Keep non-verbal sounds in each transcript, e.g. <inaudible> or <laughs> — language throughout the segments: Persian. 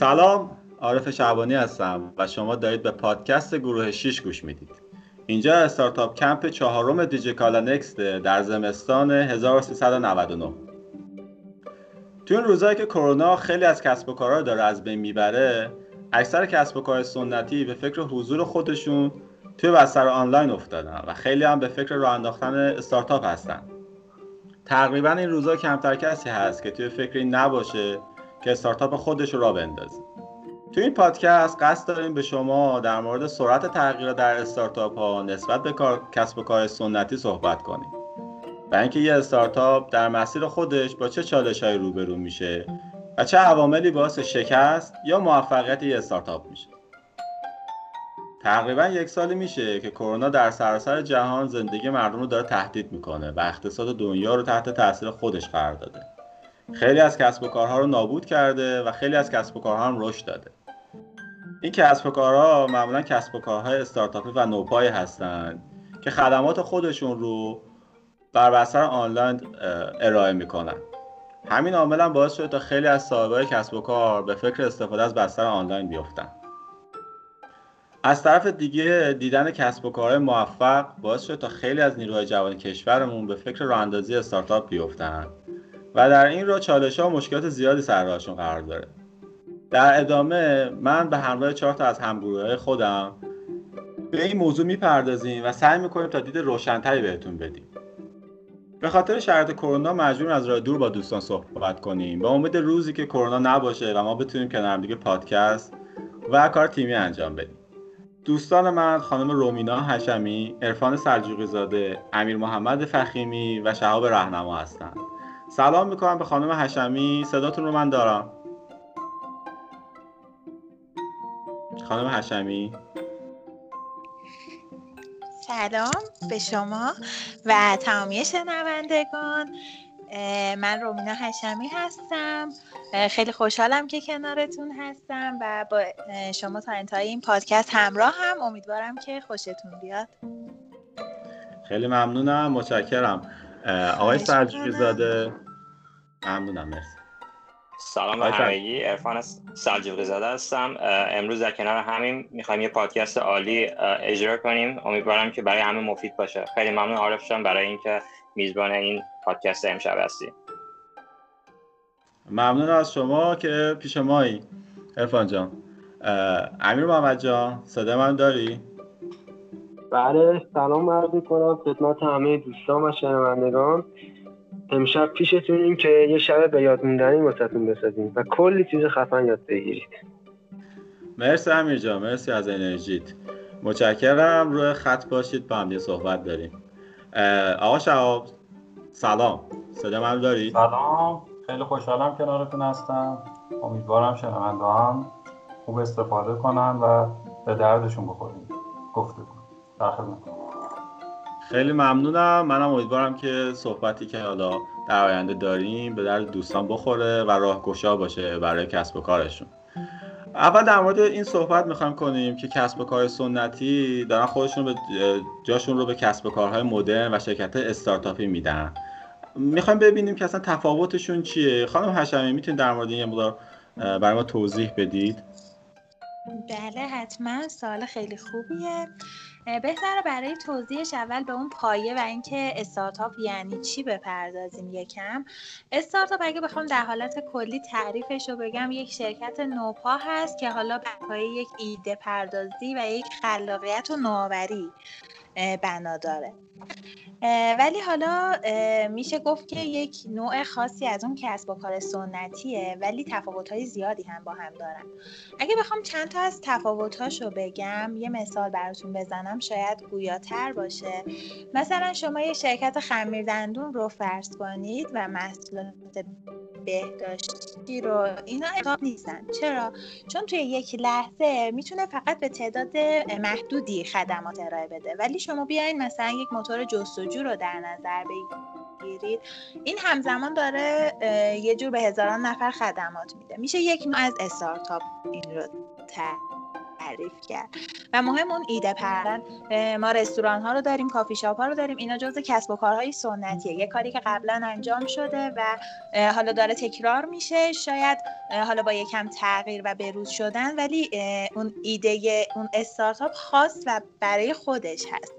سلام عارف شعبانی هستم و شما دارید به پادکست گروه 6 گوش می‌دید. اینجا استارتاپ کمپ چهارم دیجیکالا نکست در زمستان 1399 تو این روزایی که کرونا خیلی از کسب و کارها داره از بین می‌بره اکثر کسب و کار سنتی به فکر حضور خودشون توی بستر آنلاین افتادن و خیلی هم به فکر راه انداختن استارتاپ هستن. تقریبا این روزا کمتر کسی هست که توی فکری نباشه که استارتاپ خودش رو را بندازه تو این پادکست قصد داریم به شما در مورد سرعت تغییر در استارتاپ ها نسبت به کار، کسب و کار سنتی صحبت کنیم. و اینکه یه استارتاپ در مسیر خودش با چه چالش های روبرو میشه و چه عواملی باعث شکست یا موفقیت یه استارتاپ میشه. تقریبا یک سالی میشه که کرونا در سراسر جهان زندگی مردم رو داره تهدید می‌کنه و اقتصاد دنیا رو تحت تاثیر خودش قرار داده. خیلی از کسب و کارها رو نابود کرده و خیلی از کسب و کارها هم رشد داده. این کسب و کارها معمولا کسب و کارهای استارتاپی و نوپای هستند که خدمات خودشون رو بر بستر آنلاین ارائه می‌کنن. همین عامل هم باعث شده تا خیلی از صاحبای کسب و کار به فکر استفاده از بستر آنلاین بیفتن. از طرف دیگه دیدن کسب و کارهای موفق باعث شد تا خیلی از نیروهای جوان کشورمون به فکر راه استارتاپ بیفتن. و در این راه چالش ها و مشکلات زیادی سر راهشون قرار داره. در ادامه من به همراه چهار تا از همگروهای خودم به این موضوع می‌پردازیم و سعی می‌کنیم تا دید روشنتری بهتون بدیم. به خاطر شرایط کرونا مجبور از راه دور با دوستان صحبت کنیم. با امید روزی که کرونا نباشه و ما بتونیم کنار دیگه پادکست و کار تیمی انجام بدیم. دوستان من خانم رومینا حشمی، عرفان سلجوقی زاده، امیر محمد فخیمی و شهاب رهنما هستند. سلام می‌کنم به خانم حشمی، صداتون رو من دارم. خانم حشمی. سلام به شما و تمامی شنوندگان. من رومینا حشمی هستم. خیلی خوشحالم که کنارتون هستم و با شما تا انتهای این پادکست همراه هم. امیدوارم که خوشتون بیاد. خیلی ممنونم. متشکرم. آقای سرجوی زاده. ممنونم مرسی. سلام به همگی. ارفان سلجوقی زاده هستم. امروز در کنار همین می‌خوایم یه پادکست عالی اجرا کنیم. امیدوارم که برای همه مفید باشه. خیلی ممنون عارف شدم برای اینکه میزبان این پادکست امشب هستی. ممنون از شما که پیش مایی. ارفان جان. امیر محمد جان صدا من داری؟ بله سلام عرض کنم خدمت همه دوستان و شنوندگان. امشب پیشتونیم که یه شب به یاد موندنی واسهتون بسازیم و کلی چیز خفن یاد بگیرید. مرسی امیر جان مرسی از انرژیت. متشکرم. روی خط باشید با هم یه صحبت داریم. آقا شهاب سلام. صدا من داری؟ سلام. خیلی خوشحالم کنارتون هستم. امیدوارم شنونده هم خوب استفاده کنن و به دردشون بخوریم. خیلی ممنونم. منم امیدوارم که صحبتی که حالا در آینده داریم به درد دوستان بخوره و راهگشا باشه برای کسب و کارشون. اول در مورد این صحبت می‌خوایم کنیم که کسب و کار سنتی دارن خودشون به جاشون رو به کسب و کارهای مدرن و شرکت استارتاپی میدن. می‌خوایم ببینیم که اصلا تفاوتشون چیه. خانم حشمی می‌تونید در مورد این یه مقدار برای ما توضیح بدید؟ بله حتما. سوال خیلی خوبیه. بهتره برای توضیحش اول به اون پایه و اینکه استارتاپ یعنی چی بپردازیم یکم. استارتاپ اگه بخوام در حالت کلی تعریفش رو بگم یک شرکت نوپا هست که حالا بر یک ایده پردازی و یک خلاقیت و نوآوری بنا داره. ولی حالا میشه گفت که یک نوع خاصی از اون کسب و کار سنتیه ولی تفاوت‌های زیادی هم با هم دارن. اگه بخوام چند تا از تفاوت‌هاشو بگم یه مثال براتون بزنم شاید گویاتر باشه. مثلا شما یه شرکت خمیر دندون رو فرض کنید و محصولات بهداشتی رو اینا اقاب نیستن. چرا؟ چون توی یک لحظه می‌تونه فقط به تعداد محدودی خدمات ارائه بده. ولی شما بیاین مثلا یک موتور جستجو رو در نظر بگیرید. این همزمان داره یه جور به هزاران نفر خدمات میده. میشه یک نوع از استارتاپ این رو تعریف کرد. و مهم اون ایده پردن ما رستوران ها رو داریم کافی شاپ ها رو داریم. اینا جزء کسب و کارهای سنتیه. یه کاری که قبلا انجام شده و حالا داره تکرار میشه. شاید حالا با یکم تغییر و بروز شدن ولی اون ایده اون استارتاپ خاص و برای خودش هست.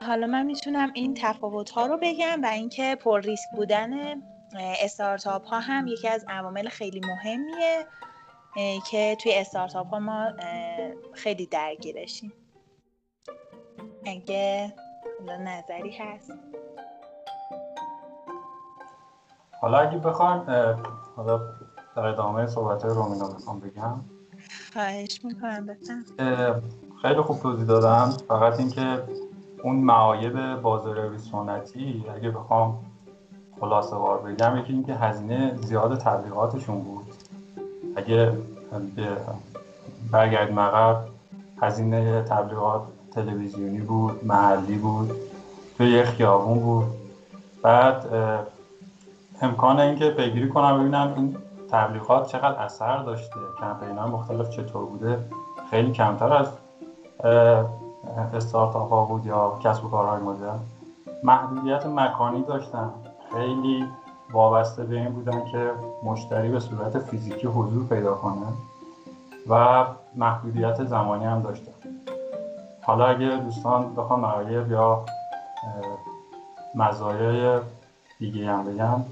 حالا من می‌تونم این تفاوت ها رو بگم و اینکه پر ریسک بودن استارتاپ ها هم یکی از عوامل خیلی مهمیه. که توی استارتاپ ها ما خیلی درگیرشیم اگه نظری هست. حالا اگه بخوایم حالا در ادامه صحبت رومینا بخوام بگم. خواهش می‌کنم بفهم خیلی خوب توضیح دادم فقط اینکه اون معایب بازاریابی سنتی اگه بخوام خلاصه وار بگم یکی اینکه هزینه زیاد تبلیغاتشون بود. اگه برگرد مقب هزینه تبلیغات تلویزیونی بود محلی بود توی یه خیابون بود. بعد امکان اینکه پیگیری کنم ببینم این تبلیغات چقدر اثر داشته کمپین مختلف چطور بوده؟ خیلی کمتر از استارتاپ ها بود یا کسب و کارهای مدرن. محدودیت مکانی داشتن خیلی وابسته به این بودن که مشتری به صورت فیزیکی حضور پیدا کنه و محدودیت زمانی هم داشتن حالا اگه دوستان بخوام معایب یا مزایای دیگه هم بگم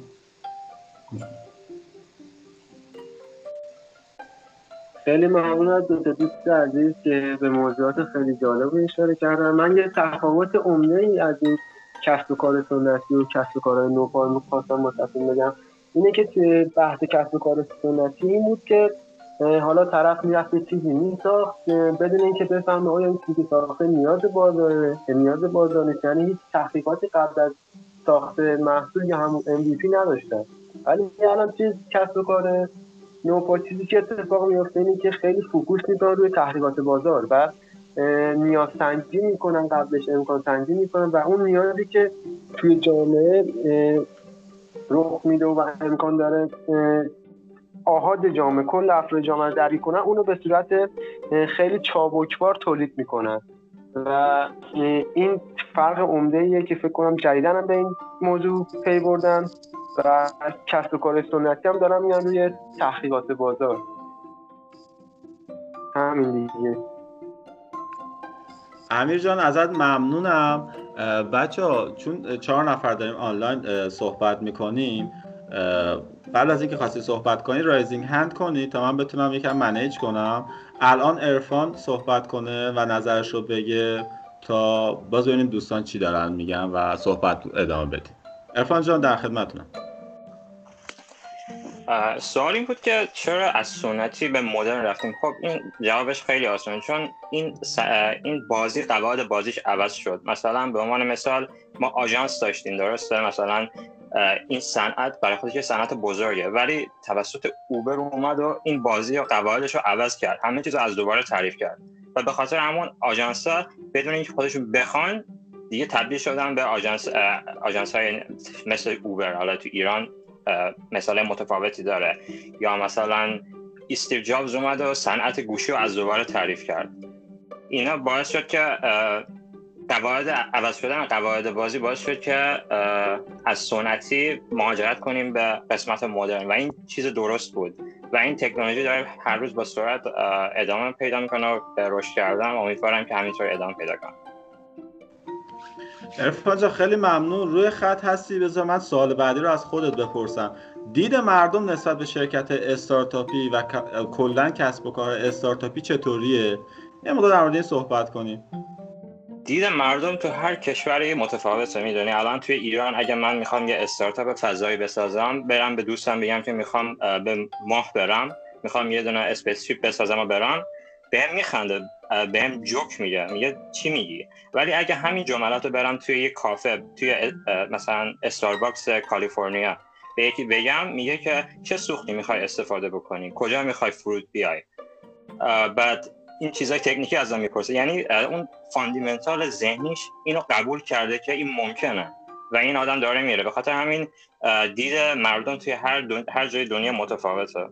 خیلی ممنون از دو دوست عزیز که به موضوعات خیلی جالب اشاره کردن. من یه تفاوت عمده ای از این کسب و کار سنتی و کسب و کارهای نوپای می‌خواستم متصل بگم. اینه که بحث کسب و کار سنتی این بود که حالا طرف می‌رفت چیزی میساخت بدون اینکه بفهمه آیا این چیزی ساخته نیاز بازاره نیاز بازار نیست یعنی هیچ تحقیقاتی قبل از ساخت محصول یا همون MVP نداشتن. ولی الان چیز کسب و کار نوپا چیزی که اتفاق میفته اینه که خیلی فوکوس می‌کنن روی تحقیقات بازار و نیاز سنجی می‌کنن قبلش امکان سنجی می‌کنن و اون نیازی که توی جامعه رخ میده و امکان داره آهاد جامعه کل افراد جامعه دری کنن اونو به صورت خیلی چابکبار تولید می‌کنن. و این فرق عمده ایه که فکر کنم جدیدن هم به این موضوع پی بردن و کسب و کار سنتی هم دارم میان روی تحقیقات بازار. همین دیگه. امیر جان ازت ممنونم. بچه چون چهار نفر داریم آنلاین صحبت می‌کنیم قبل از اینکه خواستی صحبت کنی raising hand کنی تا من بتونم یکم manage کنم. الان عرفان صحبت کنه و نظرش رو بگه تا باز ببینیم دوستان چی دارن میگن و صحبت ادامه بدیم. ارفان جان در خدمتونم سوال این بود که چرا از سنتی به مدرن رفتیم؟ خب این جوابش خیلی آسونه چون این این بازی قواعد بازیش عوض شد. مثلا به عنوان مثال ما آژانس داشتیم درسته؟ مثلا این صنعت برای خودش یه صنعت بزرگه ولی توسط اوبر اومد و این بازی و قواعدش رو عوض کرد. همه چیز از دوباره تعریف کرد. و به خاطر همون آژانس ها بدون اینکه خودشون بخوان دیگه تبدیل شدن به آژانس های مثل اوبر حالا تو ایران مثال متفاوتی داره. یا مثلا استیو جابز اومد و صنعت گوشی رو از دوباره تعریف کرد. اینا باعث شد که قواعد عوض شدن قواعد بازی باعث شد که از سنتی مهاجرت کنیم به قسمت مدرن. و این چیز درست بود. و این تکنولوژی داره هر روز با سرعت ادامه پیدا می‌کنه و به رشد کردن. امیدوارم که همینطور ادامه پیدا کنه. ارفان خیلی ممنون. روی خط هستی. بذار من سوال بعدی رو از خودت بپرسم. دید مردم نسبت به شرکت استارتاپی و کلا کسب و کار استارتاپی چطوریه؟ یه مقدار در مورد این صحبت کنیم. دید مردم تو هر کشوری متفاوته می‌دونی؟ الان توی ایران اگه من می‌خوام یه استارتاپ فضایی بسازم برم به دوستم بگم که می‌خوام به ماه برم. می‌خوام یه دونه spaceship بسازم و برم. بهم میخنده. بهم جوک میگه میگه چی میگی؟ ولی اگه همین جملات رو برم توی یه کافه توی مثلا استارباکس کالیفرنیا به یکی بگم میگه که چه سوختی می‌خوای استفاده بکنی؟ کجا می‌خوای فرود بیای؟ بعد این چیزای تکنیکی از من می‌پرسه. یعنی اون fundamental ذهنیش اینو قبول کرده که این ممکنه و این آدم داره میره. به خاطر همین دید مردم توی هر, هر جای دنیا متفاوته.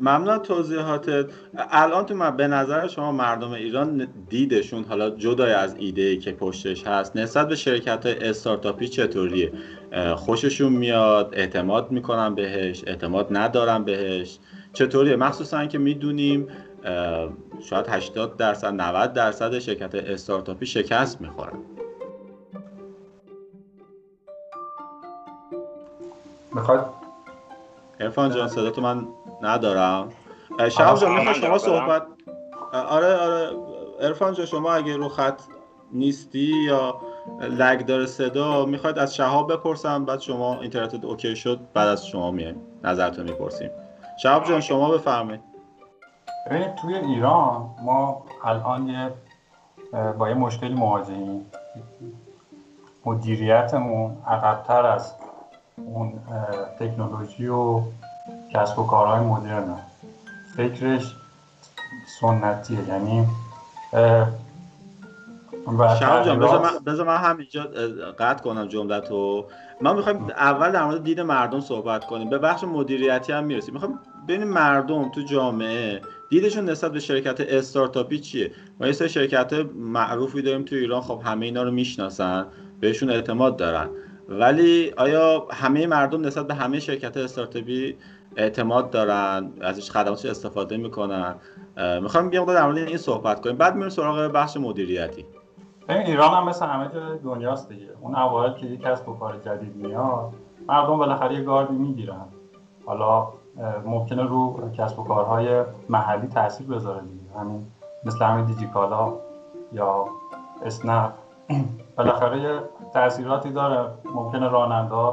ممنون توضیحاتت الان تو من به نظر شما مردم ایران دیدشون حالا جدای از ایده ای که پشتش هست نسبت به شرکت های استارتاپی چطوریه؟ خوششون میاد اعتماد می‌کنن بهش اعتماد ندارن بهش؟ چطوریه؟ مخصوصا که می‌دونیم شاید 80 درصد 90 درصد شرکت استارتاپی شکست می‌خورن. می‌خواد ارفان جان صدا تو من ندارم. شب جان می‌خواد شما صحبت آره آره. ارفان جان شما اگه رو خط نیستی یا لگ داره صدا می‌خواد از شهاب بپرسم بعد شما اینترنت اوکی شد بعد از شما میایم. نظرتون می‌پرسیم. شهاب جان شما بفرمایید. ببینید توی ایران ما الان یه با یه مشکلی مواجهیم. مدیریتمون عقبتر از اون تکنولوژی و کسب و کارهای مدرن. فکرش سنتیه یعنی شما جان بذار من, همینجا قطع کنم جملتو ما می‌خوایم اول در مورد دید مردم صحبت کنیم. به بخش مدیریتی هم می‌رسیم. می‌خوایم ببینیم مردم تو جامعه دیدشون نسبت به شرکت استارتاپی چیه؟ ما یه سری شرکت معروفی داریم تو ایران خب همه اینا رو می‌شناسن بهشون اعتماد دارن. ولی آیا همه مردم نسبت به همه شرکت استارتاپی اعتماد دارن ازش خدماتش استفاده می‌کنن. می‌خوام بیام در مورد این صحبت کنیم. بعد میریم سراغ بخش مدیریتی. ببین ایران هم مثل همه جای دنیاست دیگه. اون اوایل که یک کسب و کار جدید میاد مردم بالاخره یه گاردی می‌گیرن. حالا ممکنه رو کسب و کارهای محلی تاثیر بذاره دیگه. همین مثل همین دیجیکالا یا اسنپ. <clears throat> بالاخره یه تاثیراتی داره. ممکنه راننده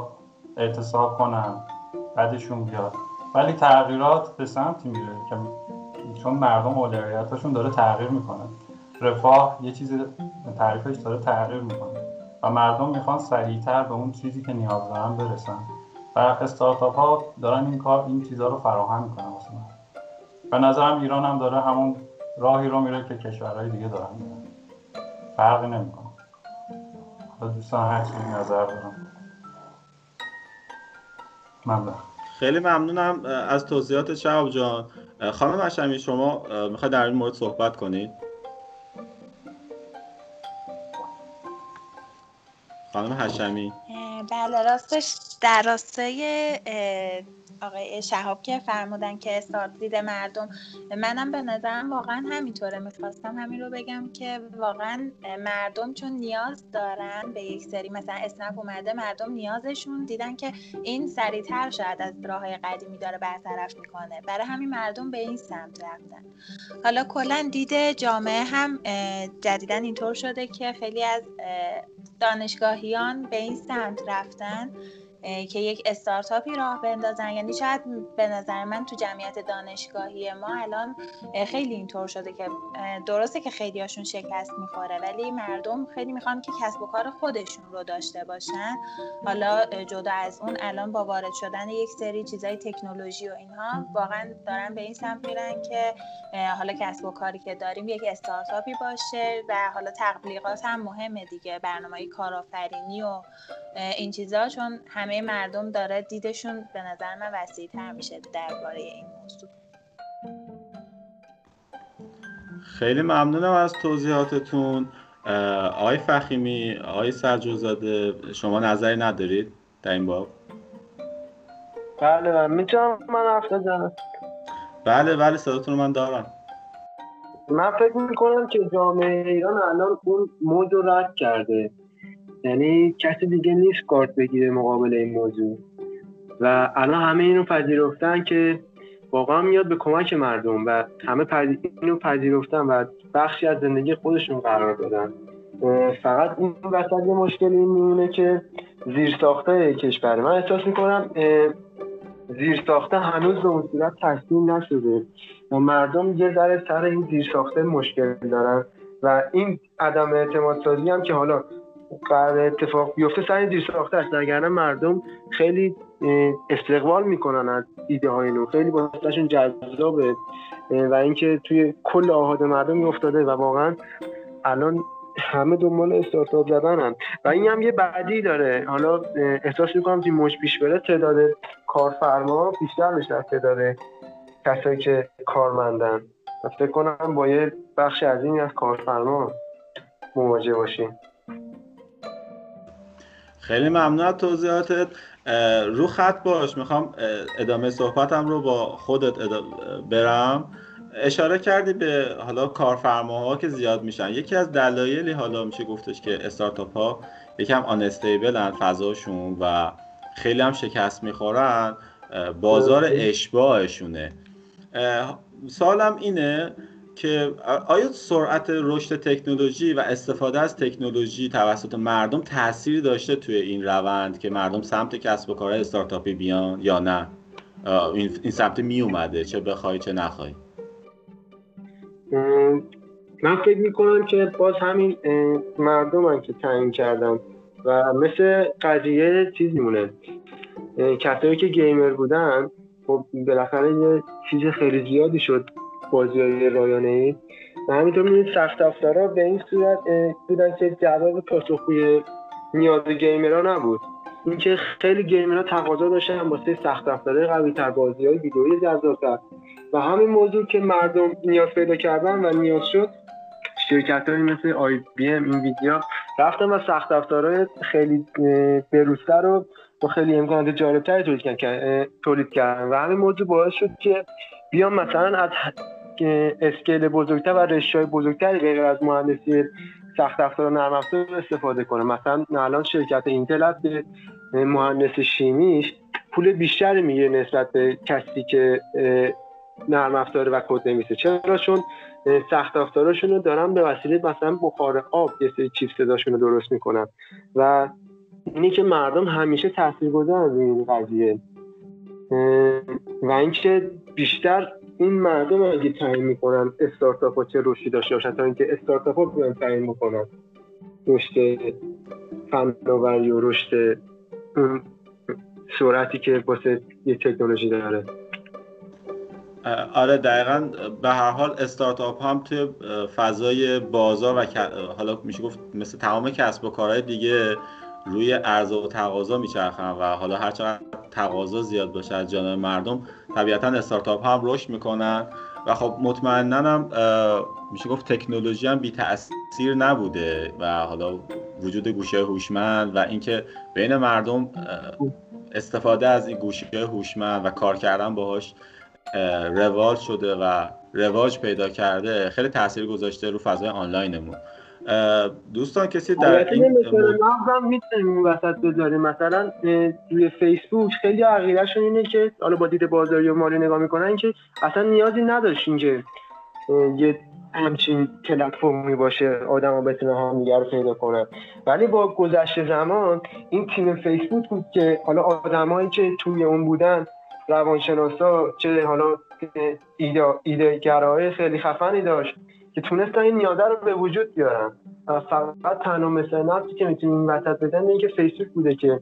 اعتصاب کنن بعدشون بیاد. ولی تغییرات به سمتی میره که چون مردم اولویتاشون داره تغییر می‌کنه. رفاه یه چیز تعریفش داره تغییر می‌کنه. و مردم می‌خوان سریعتر به اون چیزی که نیاز دارن برسن. و استارتاپ ها دارن این کار این چیزها رو فراهم می‌کنن واسه به نظرم ایران هم داره همون راهی رو میره که کشورهای دیگه دارن میرن. فرقی نمی‌کنه. دوستان هر نظر دارم. ممنون خیلی ممنونم از توضیحات شهاب جان. خانم هشمی شما می‌خواید در این مورد صحبت کنید خانم هشمی بله راستش در راستای آقای شهاب که فرمودن که استارت دید مردم. منم به نظرم واقعا همینطوره. می‌خواستم همین رو بگم که واقعا مردم چون نیاز دارن به یک سری مثلا اسنپ اومده مردم نیازشون دیدن که این سریعتر شاید از راه قدیمی داره برطرف می‌کنه. برای همین مردم به این سمت رفتن. حالا کلا دید جامعه هم جدیدا اینطور شده که خیلی از دانشگاهیان به این سمت رفتن. که یک استارتاپی راه بندازن. یعنی شاید به نظر من تو جمعیت دانشگاهی ما الان خیلی اینطور شده که درسته که خیلی هاشون شکست می‌خوره ولی مردم خیلی می‌خوان که کسب و کار خودشون رو داشته باشن. حالا جدا از اون الان با وارد شدن یک سری چیزای تکنولوژی و اینها واقعا دارن به این سمت میرن که حالا کسب و کاری که داریم یک استارتاپی باشه و حالا تبلیغات هم مهمه دیگه برنامه کارآفرینی و این چیزا چون همه مردم داره دیدشون به نظر من وسیع تر میشه درباره این موضوع. خیلی ممنونم از توضیحاتتون. آقای فخیمی آقای سرجوزاده شما نظری ندارید در این باب؟ بله من می‌تونم من حرف بزنم؟ بله بله صداتون رو من دارم. من فکر می‌کنم که جامعه ایران الان اون موج رو رد کرده. یعنی کسی دیگه نیست کارت بگیره مقابل این موضوع. و الان همه اینو پذیرفتن که واقعا میاد به کمک مردم و همه اینو پذیرفتن و بخشی از زندگی خودشون قرار دادن. فقط این وسط یه مشکلی میمونه که زیر ساخته کشور. من احساس می‌کنم زیر ساخته هنوز به اون صورت تصمیم نشده. و مردم یه ذره سر این زیر ساخته مشکل دارن. و این عدم اعتماد سازی هم که حالا قرار اتفاق بیفته سر دیر ساخته است. اگر مردم خیلی استقبال می‌کنن از ایده های نو. خیلی باستشون جذابه. و اینکه توی کل آهاد مردم میافتاده و واقعا الان همه دنبال استارتاپ زدن و این هم یه بعدی داره. حالا احساس می‌کنم که مش پیش بره تعداد کارفرما بیشتر بشه از تعداد کسایی که کارمندن. فکر کنم با یه بخش عظیمی از کارفرما مواجه باشیم. خیلی ممنون از توضیحاتت رو خط باش. می‌خوام ادامه صحبتم رو با خودت برم. اشاره کردی به حالا کارفرماها که زیاد میشن. یکی از دلایلی حالا میشه گفتش که استارتاپ ها یکم آنستیبلن فضاشون و خیلی هم شکست می‌خورن بازار اشباهشونه سالم اینه که آیا سرعت رشد تکنولوژی و استفاده از تکنولوژی توسط مردم تاثیری داشته توی این روند که مردم سمت کسب و کار استارتاپی بیان یا نه؟ این سمت می اومده چه بخوای چه نخوای. من فکر می‌کنم که باز همین مردم هم که تعیین کردم و مثل قضیه چیزی مونه کسایی که گیمر بودن خب بالاخره یه چیز خیلی زیادی شد. بازی های رایانه ای و همینطور می‌بینید سخت افزارا به این صورت بودن که جواب پاسخگوی نیاز گیمرها نبود. اینکه خیلی گیمرها تقاضا داشتن واسه سخت افزارهای قوی تر بازی های ویدئویی و همین موضوع که مردم نیاز پیدا کردن و نیاز شد شرکت های مثل آی بی ام این ویدیو رفتن و سخت افزارهای خیلی بروزتر رو با خیلی امکانات جالبتری تولید کردن. و همین موضوع باعث شد که بیان مثلا از اسکیل بزرگتر و رشته بزرگتری غیر از مهندسی سخت افزار و نرم افزار استفاده کنه. مثلا الان شرکت اینتل به مهندس شیمیش پول بیشتری می‌گیره نسبت به کسی که نرم افزار و کد نمیسه چرا؟ چون سخت افزارشون رو دارن به وسیله مثلا بخار آب یه سری چیپ صداشون رو درست می‌کنن. و اینی که مردم همیشه تاثیرگذار از این قضیه. و اینکه بیشتر این مردم اگه تعیین می‌کنن استارتاپ ها چه رشدی داشته باشن تا اینکه استارتاپ ها بیان تعیین می‌کنن رشد فناوری و رشد اون سرعتی که واسه یه تکنولوژی داره. آره دقیقا به هر حال استارتاپ هم توی فضای بازار و حالا میشه گفت مثل تمام کسب و کارهای دیگه روی عرضه و تقاضا میچرخن و حالا هرچقدر تقاضا زیاد باشه از جانب مردم طبیعتا استارتاپ هم رشد می‌کنن. و خب مطمئنا هم میشه گفت تکنولوژی هم بی تاثیر نبوده و حالا وجود گوشه هوشمند و اینکه بین مردم استفاده از این گوشه هوشمند و کار کردن باهاش رواج شده و رواج پیدا کرده خیلی تاثیر گذاشته رو فضای آنلاینمون. دوستان کسی در این هم می‌تونیم وسط بذاریم. مثلا توی فیسبوک خیلی عقیدهشون اینه که حالا با دید بازاری و مالی نگاه می‌کنن که اصلا نیازی نداشت که یه همچین پلتفرمی باشه آدم ها بتونه همدیگه رو پیدا کنه. ولی با گذشت زمان این تیم فیسبوک بود که حالا آدمایی که توی اون بودن روانشناسا چه حالا ایده, ایده خیلی خفنی داشت. که تونستن این نیازه رو به وجود بیارن. فقط تنها مثل نفسی که می‌تونیم این وسط بدن این که فیسبوک بوده که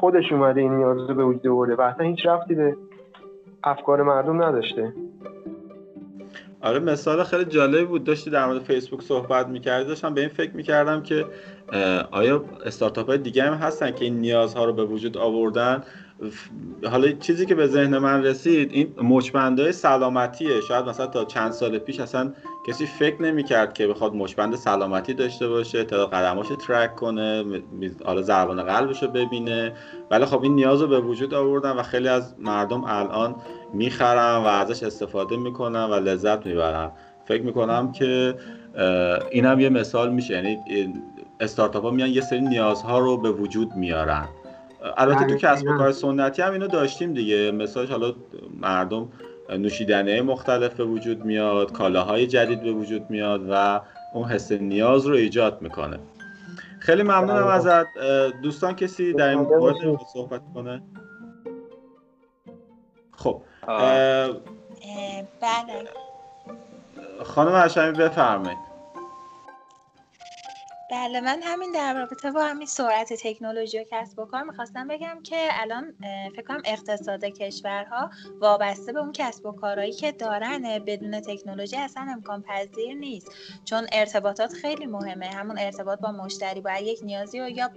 خودش اومده این نیاز رو به وجود برده و اصلا هیچ رفتی به افکار مردم نداشته. آره مثال خیلی جالبی بود. داشتی در مورد فیسبوک صحبت می‌کردی. داشتم به این فکر می‌کردم که آیا استارتاپ های دیگه هم هستن که این نیازها رو به وجود آوردن؟ حالا چیزی که به ذهن من رسید این مچبندهای سلامتیه. شاید مثلا تا چند سال پیش اصلا کسی فکر نمی‌کرد که بخواد مچبند سلامتی داشته باشه تا قدماشو ترک کنه حالا ضربان قلبش رو ببینه. ولی خب این نیاز رو به وجود آوردن و خیلی از مردم الان می‌خرن و ازش استفاده می‌کنن و لذت می‌برن. فکر می‌کنم که این هم یه مثال میشه. یعنی استارتاپ ها میان یه سری نیازها رو به وجود میارن. البته تو کسب و کار سنتی هم اینو داشتیم دیگه. مثال حالا مردم نوشیدنه مختلف به وجود میاد کالاهای جدید به وجود میاد و اون حس نیاز رو ایجاد می‌کنه. خیلی ممنونم بله. ازت. دوستان کسی در این مورد صحبت کنه؟ خب بله. خانم هشمی بفرمایید. بله من همین در رابطه با همین سرعت تکنولوژی و کسب و کار می‌خواستم بگم که الان فکر کنم اقتصاد کشورها وابسته به اون کسب و کارهایی که دارن بدون تکنولوژی اصلا امکان پذیر نیست. چون ارتباطات خیلی مهمه. همون ارتباط با مشتری باید یک نیازی رو یا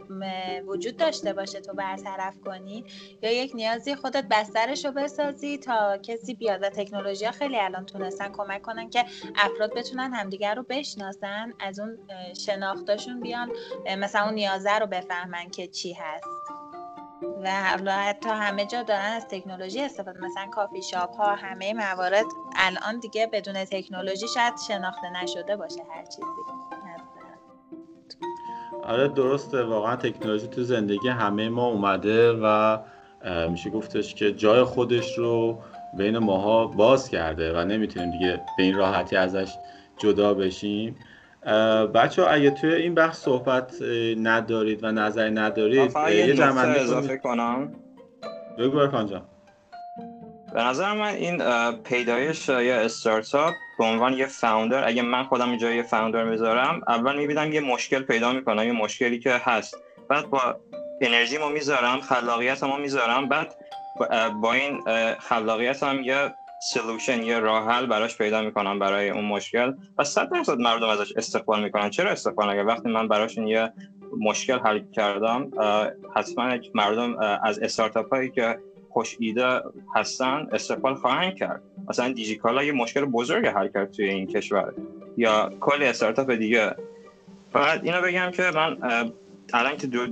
وجود داشته باشه تو برطرف کنی یا یک نیازی خودت بسترش رو بسازی تا کسی بیاد. و تکنولوژی خیلی الان تونستن کمک کنن که افراد بتونن همدیگر رو بشناسن از اون شناخت خودشون بیان مثلا اون نیازه رو بفهمن که چی هست. و حتی همه جا دارن از تکنولوژی استفاده مثلا کافی شاپ ها همه موارد الان دیگه بدون تکنولوژی شاید شناخته نشده باشه هر چیزی. آره درسته. واقعا تکنولوژی تو زندگی همه ما اومده و میشه گفتش که جای خودش رو بین ماها باز کرده و نمی‌تونیم دیگه به این راحتی ازش جدا بشیم. بچه ها اگه توی این بخش صحبت ندارید و نظری ندارید یه جمعنی اضافه کنم. بگو برکان به نظر من این پیدایش یا استارتاپ به عنوان یه فاوندر اگه من خودم اینجا یه فاوندر می‌ذارم اول می‌بینم یه مشکل پیدا می‌کنم یه مشکلی که هست. بعد با انرژی ما می‌ذارم خلاقیت ما می‌ذارم بعد با این خلاقیت هم یه سلوشن یه راه حل براش پیدا می‌کنم برای اون مشکل و صد درصد مردم ازش استقبال می‌کنن. چرا استقبال؟ اگر وقتی من براشون یه مشکل حل کردم حتما مردم از استارتاپ هایی که خوش ایده هستن استقبال خواهند کرد. مثلا دیجیکالا یه مشکل بزرگ حل کرد توی این کشور. یا کل استارتاپ دیگه. فقط اینو بگم که من الان که دو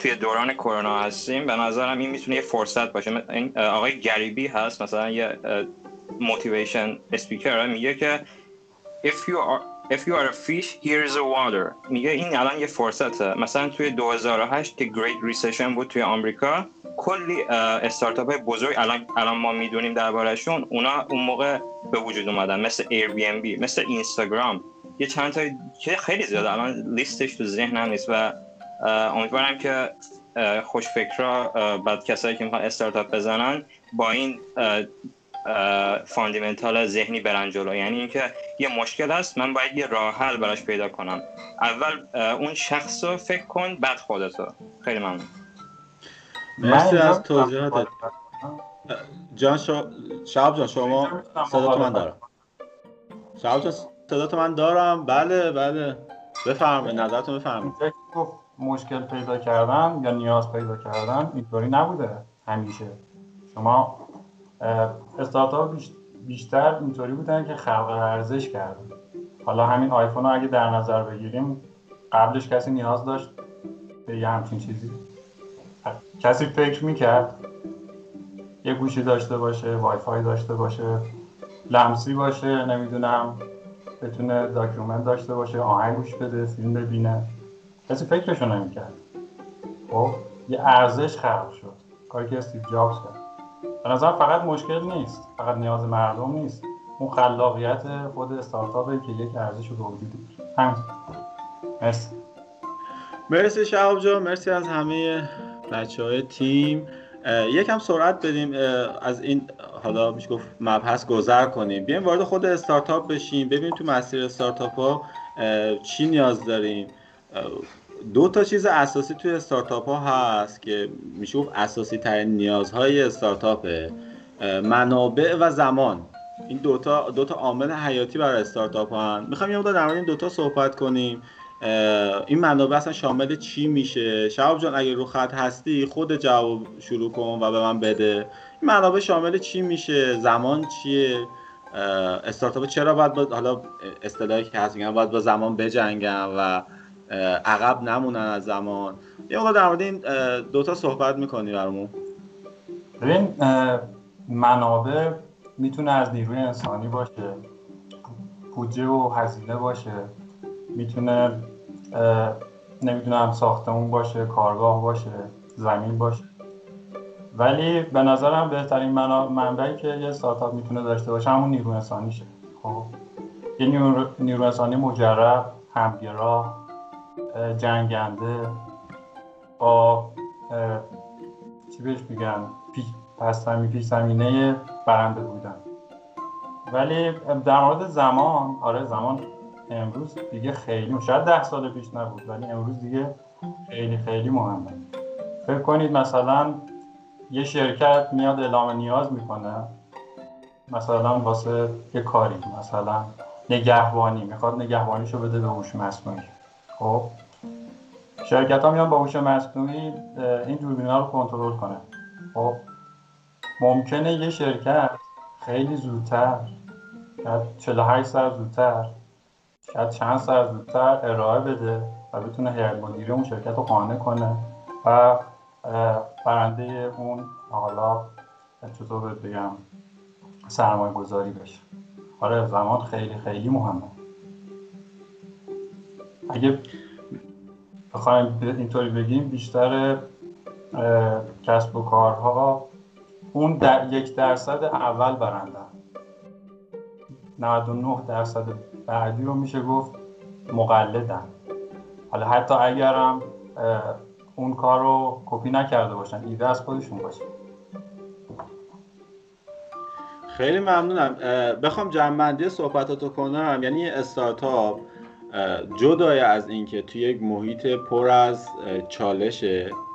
توی دوران کرونا هستیم به نظرم این می‌تونه یه فرصت باشه. این آقای گریبی هست مثلا یه موتیویشن اسپیکر میگه که if you are if you are a fish here is a water. میگه این الان یه فرصته. مثلا توی 2008 که great recession بود توی آمریکا کلی استارتاپ های بزرگ الان الان ما می‌دونیم دربارهشون اونا اون موقع به وجود اومدن مثل Airbnb مثل اینستاگرام یه چند تا که خیلی زیاده. الان لیستش تو ذهنم نیست و امیدوارم که خوش فکرها بعد کسایی که می‌خوان استارتاپ بزنن با این fundamental ذهنی برن جلو. یعنی اینکه یه مشکل هست من باید یه راه حل براش پیدا کنم. اول اون شخص رو فکر کن بعد خودتو خیلی ممنون. مرسی از توضیحاتت. جان شو... شعیب جان شما صدات من دارم. شعیب جان صدات من دارم. بله بله. بفرمایید نظرتون بفرمایید. مشکل پیدا کردن یا نیاز پیدا کردن اینطوری نبوده همیشه. شما استارتاپ بیشتر اینطوری بودن که خلق ارزش کردن. حالا همین آیفون رو اگه در نظر بگیریم قبلش کسی نیاز داشت به یه همچین چیزی. کسی فکر می‌کرد یه گوشی داشته باشه وای فای داشته باشه لمسی باشه نمی‌دونم بتونه document داشته باشه آهنگ گوش بده فیلم ببینه. کسی فکرشو نمی‌کرد. خب یه ارزش خلق شد. کاری که استیو جابز کرد. به نظر فقط مشکل نیست. فقط نیاز مردم نیست. اون خلاقیت خود استارتاپه که یک ارزش رو وجود همین. مرسی. مرسی شهاب جان. مرسی از همه بچه های تیم یکم سرعت بدیم. از این حالا میشه گفت مبحث گذر کنیم. بیایم وارد خود استارتاپ بشیم. ببینیم تو مسیر استارتاپ ها چی نیاز داریم. دو تا چیز اساسی توی استارتاپ ها هست که میشه گفت اساسی ترین نیازهای استارتاپه. منابع و زمان. این دوتا دو تا عامل حیاتی برای استارتاپ ها هست می‌خوام یه در مورد این دوتا صحبت کنیم. این منابع اصلا شامل چی میشه؟ شعب جان اگه رو خط هستی خود جواب شروع کن و به من بده. این منابع شامل چی میشه؟ زمان چیه؟ استارتاپ چرا باید حالا اصطلاحی که هست میگن باید با زمان بجنگن و عقب نمونن از زمان. یه موقع در مورد این دوتا صحبت می‌کنی برمون ببین منابع می‌تونه از نیروی انسانی باشه بودجه و هزینه باشه می‌تونه نمی‌دونم ساختمون باشه کارگاه باشه زمین باشه. ولی به نظرم بهترین منبعی که یه استارتاپ می‌تونه داشته باشه همون نیرو انسانیشه. خب؟ یه نیرو انسانی مجرب همگرا جنگنده با چی بهش میگن؟ پس پیش زمینه برنده بودن. ولی در مورد زمان آره زمان امروز دیگه خیلی شاید ده سال پیش نبود ولی امروز دیگه خیلی خیلی مهمه. فکر کنید مثلا یه شرکت میاد اعلام نیاز می‌کنه. مثلا واسه یه کاری مثلا نگهبانی می‌خواد نگهبانیشو بده به هوش مصنوعی. خب؟ شرکت ها میان با هوش مصنوعی این دوربینا رو کنترل کنه خب ممکنه یه شرکت خیلی زودتر شاید 48 ساعت زودتر شاید چند ساعت زودتر ارائه بده و بتونه هیئت مدیره اون شرکت رو قانع کنه و برنده اون حالا چطور بگم سرمایه گذاری بشه. آره زمان خیلی خیلی مهمه. اگه بخوایم اینطوری بگیم بیشتر کسب و کارها اون در یک درصد اول برندن 99 درصد بعدی رو میشه گفت مقلدن حالا حتی اگرم اون کار رو کپی نکرده باشن ایده از خودشون باشه. خیلی ممنونم. بخوام جنبندی صحبتاتو کنم. یعنی استارتاپ. جدای از اینکه توی یک محیط پر از چالش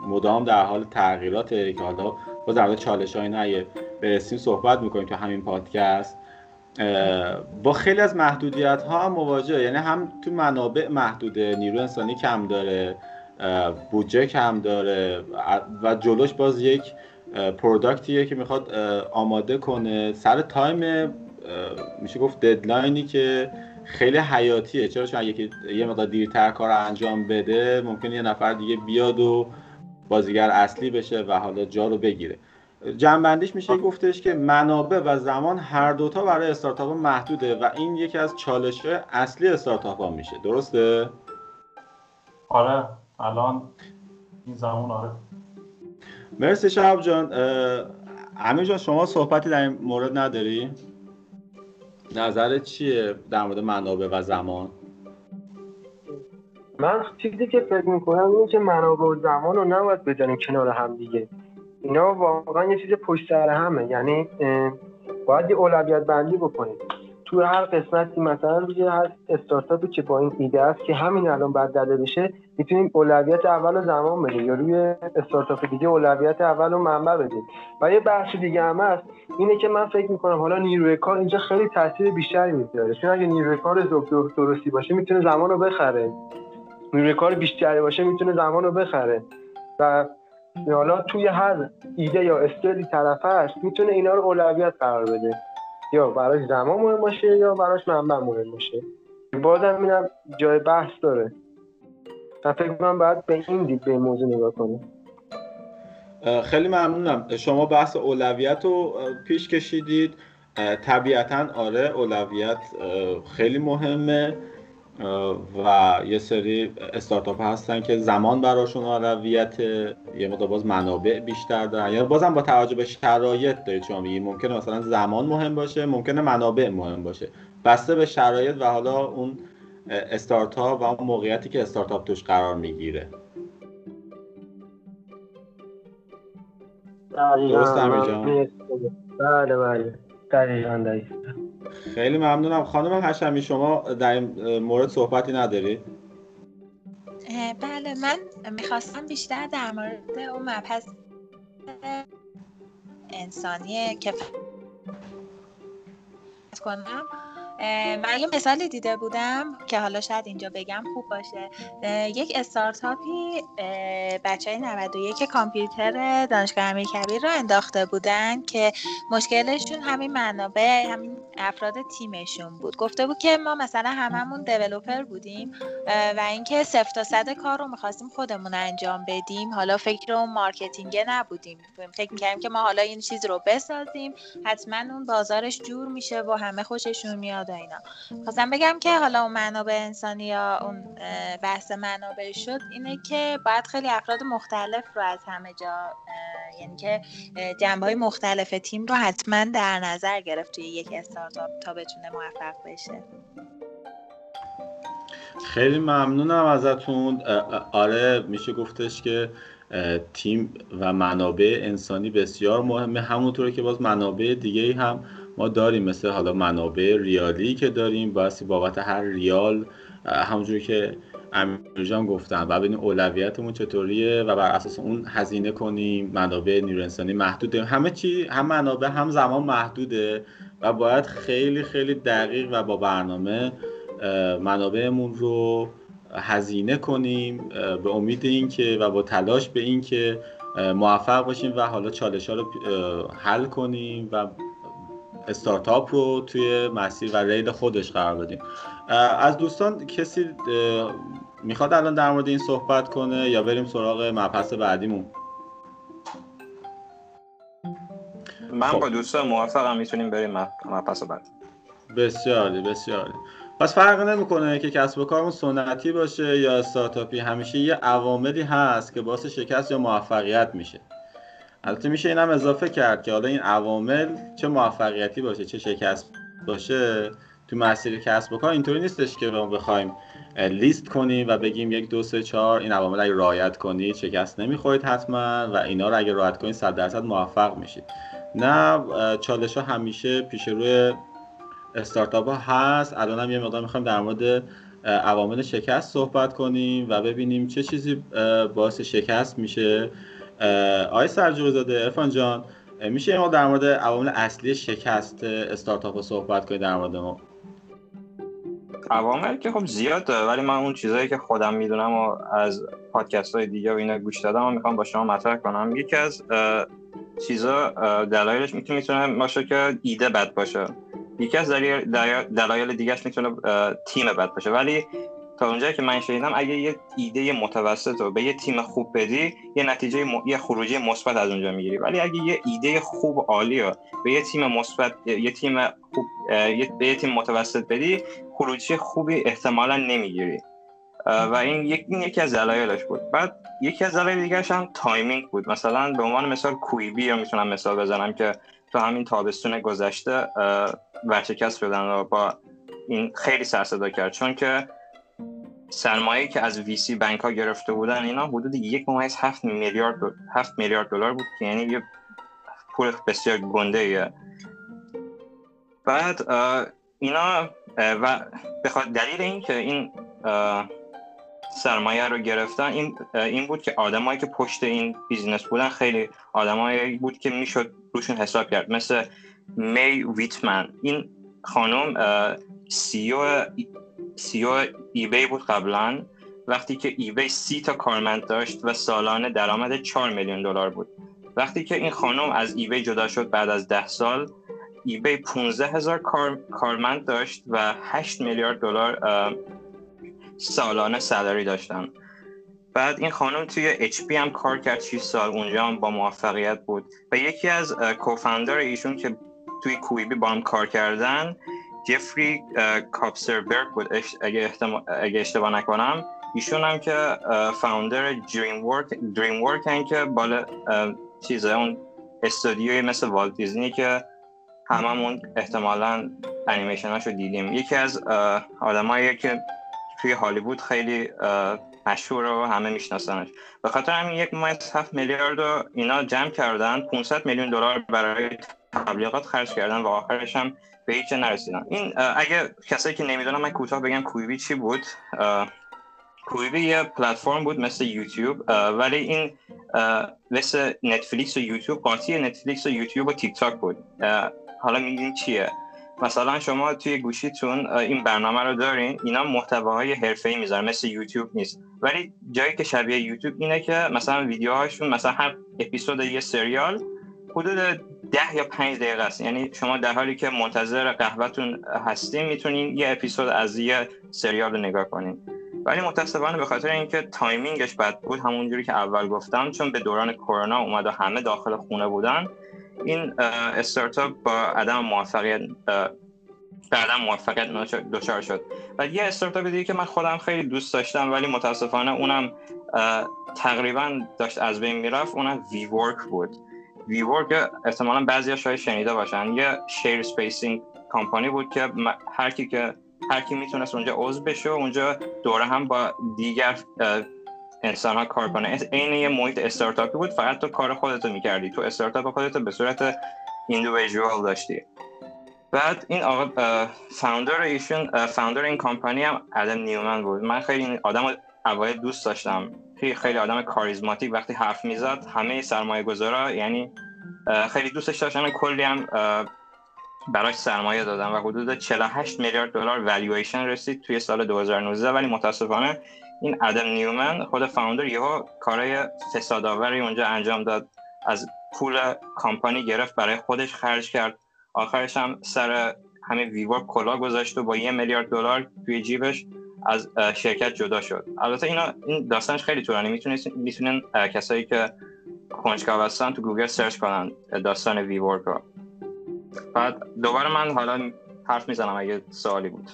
مدام در حال تغییراته که حالا با در چالش های نه برسیم صحبت می‌کنیم تو همین پادکست. با خیلی از محدودیت ها هم مواجه یعنی هم تو منابع محدوده نیرو انسانی کم داره بودجه کم داره و جلوش باز یک product یه که می‌خواد آماده کنه. سر time میشه گفت deadline ی که خیلی حیاتیه. چرا؟ چون یکی یه مقدار دیرتر کار انجام بده ممکن یه نفر دیگه بیاد و بازیگر اصلی بشه و حالا جا رو بگیره. جنبندیش میشه گفتش که منابع و زمان هر دوتا برای استارتاپ محدوده و این یکی از چالش اصلی استارتاپ ها میشه. درسته؟ آره الان این زمان آره. مرسی شهاب جان. امیر جان شما صحبتی در این مورد نداری؟ نظرت چیه در مورد منابع و زمان؟ من چیزی که فکر می‌کنم اینه که منابع و زمان رو نباید بزنیم کنار هم دیگه. اینا واقعا یه چیز پشت سر همه. یعنی باید یه اولویت بندی بکنیم. تو هر قسمتی مثلا روی هر استارتاپی که با این ایده است که همین الان بعد داده بشه می‌تونیم اولویت اول رو زمان بدیم یا روی استارتاپ دیگه اولویت اول رو منبع بدیم. و یه بخش دیگه هم هست اینه که من فکر می‌کنم حالا نیروی کار اینجا خیلی تاثیر بیشتری می‌ذاره. چون اگه نیروی کار درستی باشه می‌تونه زمان رو بخره. نیروی کار بیشتری باشه می‌تونه زمان رو بخره. و حالا توی هر ایده یا استیلی طرف هست می‌تونه اینا رو اولویت قرار بده. یا براش زمان مهم باشه یا براش منبع مهم باشه. بازم اینم جای بحث داره. من فکر کنم باید به این دید به این موضوع نگاه کنیم. خیلی ممنونم. شما بحث اولویت رو پیش کشیدید. طبیعتا آره اولویت خیلی مهمه. و یه سری استارتاپ هستن که زمان براشون اولویت یه مقدار باز منابع بیشتر دارن. یعنی بازم با توجه به شرایط دارید شما میگید. ممکنه مثلا زمان مهم باشه ممکنه منابع مهم باشه. بسته به شرایط و حالا اون استارتاپ و اون موقعیتی که استارتاپ توش قرار می‌گیره. درست بله بله. دقیقا خیلی ممنونم. خانم حشمی شما در این مورد صحبتی نداری؟ بله من می‌خواستم بیشتر در مورد اون مبحث انسانی که کنم. من یه مثالی دیده بودم که حالا شاید اینجا بگم خوب باشه. یک استارتاپی بچه های 91 کامپیوتر دانشگاه امیرکبیر رو انداخته بودن که مشکلشون همین منابع همین افراد تیمشون بود. گفته بود که ما مثلا هممون developer بودیم و اینکه صفر تا صد کار رو می‌خواستیم خودمون انجام بدیم. حالا فکر اون marketing نبودیم. فکر می‌کردیم که ما حالا این چیز رو بسازیم. حتما اون بازارش جور میشه و همه خوششون میاد و اینا. خواستم بگم که حالا اون منابع انسانی یا اون بحث منابع شد اینه که باید خیلی افراد مختلف رو از همه جا یعنی که جنبه های مختلف تیم رو حتما در نظر گرفت توی یک استارتاپ تا بتونه موفق بشه. خیلی ممنونم ازتون. آره میشه گفتش که تیم و منابع انسانی بسیار مهمه. همونطور که باز منابع دیگه هم ما داریم مثل حالا منابع ریالی که داریم بایستی بابت هر ریال همونجوری که امیرجان گفتم و ببینیم اولویتمون چطوریه و بر اساس اون هزینه کنیم منابع نیرو انسانی محدود همه چی هم منابع هم زمان محدوده و باید خیلی خیلی دقیق و با برنامه منابعمون رو هزینه کنیم به امید اینکه و با تلاش به اینکه موفق باشیم و حالا چالش ها رو حل کنیم و استارتاپ رو توی مسیر و ریل خودش قرار بدیم. از دوستان کسی می‌خواد الان در مورد این صحبت کنه یا بریم سراغ مبحث بعدیمون؟ من خب. با دوستان موافقم می‌تونیم بریم مبحث بعد. بسیاری بسیاری. پس فرق نمی‌کنه که کسب و کارمون سنتی باشه یا استارتاپی همیشه یه عواملی هست که باعث شکست یا موفقیت میشه. البته میشه این اضافه کرد که حالا این عوامل چه موفقیتی باشه چه شکست باشه تو مسیر کسب و کار اینطوری نیستش که ما بخوایم لیست کنیم و بگیم یک دو سه چهار این عوامل اگه رعایت کنید شکست نمی‌خورید حتما و اینا رو اگه رعایت کنید صد درصد موفق میشید نه چالش ها همیشه پیش روی استارتاپ ها هست. الان هم یه مقدار می‌خوایم در مورد عوامل شکست صحبت کنیم و ببینیم چه چیزی باعث شکست میشه. آقای سرجوقی زاده ارفان جان میشه ما در مورد عوامل اصلی شکست استارتاپ ها صحبت کنید در مورد ما؟ عوامل که خب زیاد داره ولی من اون چیزایی که خودم می‌دونم و از پادکست های دیگه و اینا گوش دادم و می‌خوام با شما مطرح کنم. یکی از چیزا دلایلش می‌تونه باشه که ایده بد باشه. یکی از دلایل دیگهش می‌تونه تیم بد باشه. ولی تا اونجایی که من شنیدم اگه یه ایده متوسط رو به یه تیم خوب بدی یه نتیجه م... یه خروجی مثبت از اونجا می‌گیری. ولی اگه یه ایده خوب عالی رو به یه تیم مثبت یه تیم خوب به یه تیم متوسط بدی خروجی خوبی احتمالا نمی‌گیری. و این, یک... این یکی از دلایلش بود. بعد یکی از دلایل دیگرش هم timing بود. مثلا به عنوان مثال Quibi رو می‌تونم مثال بزنم که تو همین تابستون گذشته ورشکست شدن و با این خیلی سر کرد. چون که سرمایه که از VC بانک ها گرفته بودن اینا حدود یک ممیز هفت میلیارد هفت میلیارد دلار بود که یعنی یه پول بسیار گنده ایه. بعد اینا و بخواد دلیل این که این سرمایه رو گرفتن این این بود که آدمایی که پشت این business بودن خیلی آدمایی بود که می‌شد روشون حساب کرد مثل Meg Whitman این خانم CEO CEO eBay بود قبلا. وقتی که eBay سی تا کارمند داشت و سالانه درآمد 4 میلیون دلار بود. وقتی که این خانم از eBay جدا شد بعد از ده سال eBay 15 هزار کار... کارمند داشت و 8 میلیارد دلار سالانه salary داشتن. بعد این خانم توی HP هم کار کرد 6 سال اونجا هم با موفقیت بود. و یکی از کوفاندر ایشون که توی کویبی با هم کار کردن جفری کاپسربرگ بود. اگه, اگه اشتباه نکنم ایشون هم که فاوندر دریم ورک دریم ورک که بالا چیزه اون استودیوی مثل والت دیزنی که هممون احتمالا انیمیشن رو دیدیم. یکی از آدمایی که توی هالیوود خیلی مشهور و همه میشناسنش. به خاطر همین یک ممیز هفت میلیارد اینا جمع کردن. 500 میلیون دلار برای تبلیغات خرج کردن و آخرش هم به هیچ نرسیدن این اگه کسایی که نمی‌دونن من کوتاه بگم کویبی چی بود؟ کویبی یه پلتفرم بود مثل یوتیوب ولی این مثل نتفلیکس و یوتیوب قاطی نتفلیکس و یوتیوب و تیک تاک بود حالا میگین چیه؟ مثلا شما توی گوشیتون این برنامه رو دارین اینا محتواهای حرفه‌ای می‌ذارن مثل یوتیوب نیست. ولی جایی که شبیه یوتیوب اینه که مثلا ویدیوهاشون مثلا هر اپیزود یه سریال حدود ده یا پنج دقیقه است. یعنی شما در حالی که منتظر قهوهتون هستین می‌تونین یه اپیزود از یه سریال رو نگاه کنین. ولی متاسفانه به خاطر اینکه timing ش بد بود همونجوری که اول گفتم چون به دوران کرونا اومد و همه داخل خونه بودن این استارتاپ با عدم موفقیت بعدا موفقیت دچار شد. و یه استارتاپ دیگه که من خودم خیلی دوست داشتم ولی متاسفانه اونم تقریبا داشت از بین می‌رفت اونم WeWork بود. WeWork احتمالا بعضی شاید شنیده باشن. یه share spacing company بود که هر کی که هر کی می‌تونست اونجا عضو بشه اونجا دوره هم با دیگر انسان ها کار کنه. این یه محیط استارتاپی بود فقط تو کار خودتو می‌کردی. تو استارتاپ خودتو به صورت individual داشتی. بعد این آقا founder ایشون founder این کمپانی هم Adam Neumann بود. من خیلی این آدم اوایل دوست داشتم. خیلی خیلی آدم کاریزماتیک وقتی حرف می‌زد همه سرمایه گذارا یعنی خیلی دوستش داشتن کلی هم براش سرمایه دادن و حدود 48 میلیارد دلار والویشن رسید توی سال 2019 ولی متاسفانه این ادم نیومن خود فاوندر یهو کارهای فسادآوری اونجا انجام داد. از پول کمپانی گرفت برای خودش خرج کرد. آخرش هم سر همین ویور کلا گذاشت و با یه میلیارد دلار توی جیبش از شرکت جدا شد. البته اینا این داستانش خیلی طولانی. می‌تونین کسایی که کنجکاو هستن تو گوگل search کنن داستان WeWork رو بعد دوباره من حالا حرف می‌زنم اگه سوالی بود.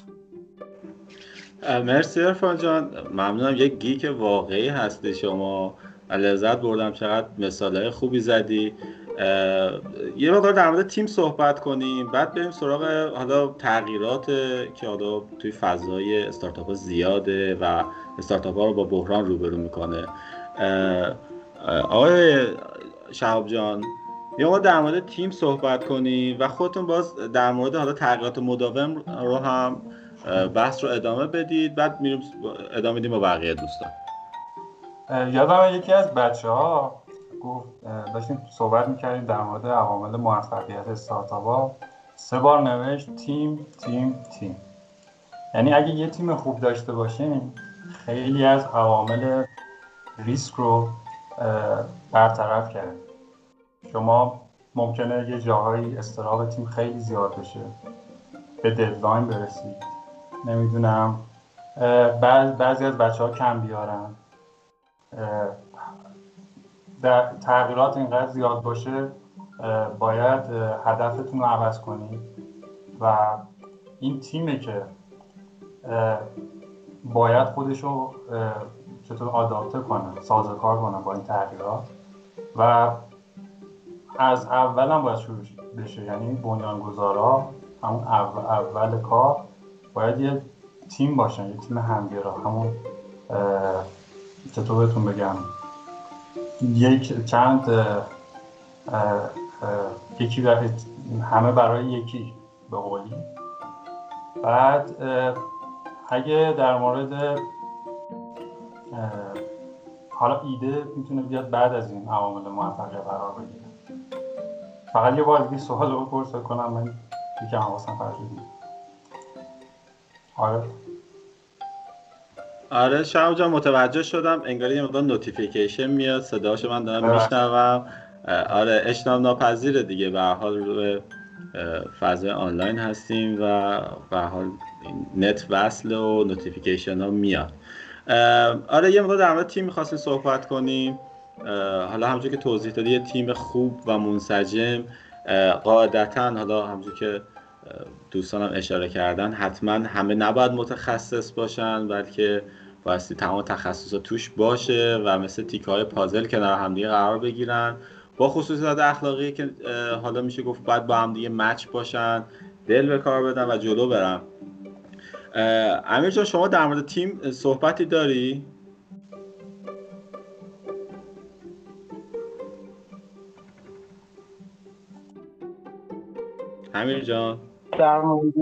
مرسی عرفان جان. ممنونم. یک geek واقعی هستی شما. لذت بردم چقدر مثال خوبی زدی. یه مقدار در مورد تیم صحبت کنیم. بعد بریم سراغ حالا تغییرات که حالا توی فضای استارتاپ ها زیاده و استارتاپ ها رو با بحران روبرو می‌کنه. آقای شهاب جان یه ما در مورد تیم صحبت کنیم و خودتون باز در مورد حالا تغییرات مداوم رو هم بحث رو ادامه بدید. بعد میریم ادامه بدیم با بقیه دوستان. یادم یکی از بچه ها گفت داشتیم صحبت می‌کردیم در مورد عوامل موفقیت استارتاپ سه بار نوشت تیم تیم تیم. یعنی اگه یه تیم خوب داشته باشیم خیلی از عوامل ریسک رو برطرف کرد شما ممکنه یه جاهایی استراب تیم خیلی زیاد بشه. به ددلاین برسید. نمی‌دونم. بعضی از بچه ها کم بیارن. در تغییرات اینقدر زیاد باشه باید هدفتون رو عوض کنید و این تیمه که باید خودش رو چطور آداپته کنه سازوکار کنه با این تغییرات و از اول هم باید شروع بشه. یعنی بنیانگذارا همون اول, اول کار باید یه تیم باشن یه تیم همگرا همون چطور بهتون بگم؟ یک چند یکی همه برای یکی به قولی. بعد اگه در مورد حالا ایده می‌تونه بیاد بعد از این عوامل موفقیت قرار بگیره. فقط یه بار دیگه سوال رو پرسه کنم من یکم حواسم فرشید آره. آره شما جان متوجه شدم. انگاری یه مقدار notification میاد. صداشو من دارم میشنوم. آره اجتناب ناپذیره دیگه. به حال روی فضای آنلاین هستیم و به حال نت وصل و notification ها میاد. آره یه مقدار در مورد تیم می‌خواستیم صحبت کنیم. حالا همونجور که توضیح دادی یه تیم خوب و منسجم. قاعدتا حالا همونجور که دوستانم اشاره کردن حتما همه نباید متخصص باشن بلکه بایستی تمام تخصص توش باشه و مثل تیکه های پازل کنار همدیگه قرار بگیرن. با خصوصیات اخلاقی که حالا میشه گفت باید با همدیگه مچ باشن دل به کار بدن و جلو برن. امیر جان شما در مورد تیم صحبتی داری؟ امیر جان. در مورد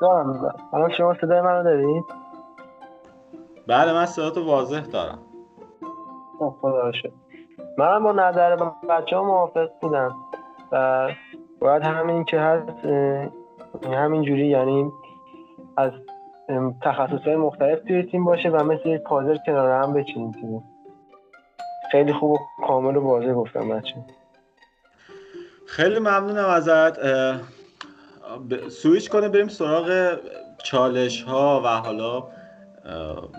دارم الان شما صدای منو دارید؟ بله من صداتو واضح دارم. خب، خدا شد من با نظر بچه ها موافق بودم و باید همین که هست همین جوری یعنی از تخصص های مختلف توی تیم باشه و مثل یک پازل کنار هم بچینیم تیم. خیلی خوب و کامل و واضح گفتم بچه خیلی ممنونم ازت. سویچ کنه بریم سراغ چالش ها و حالا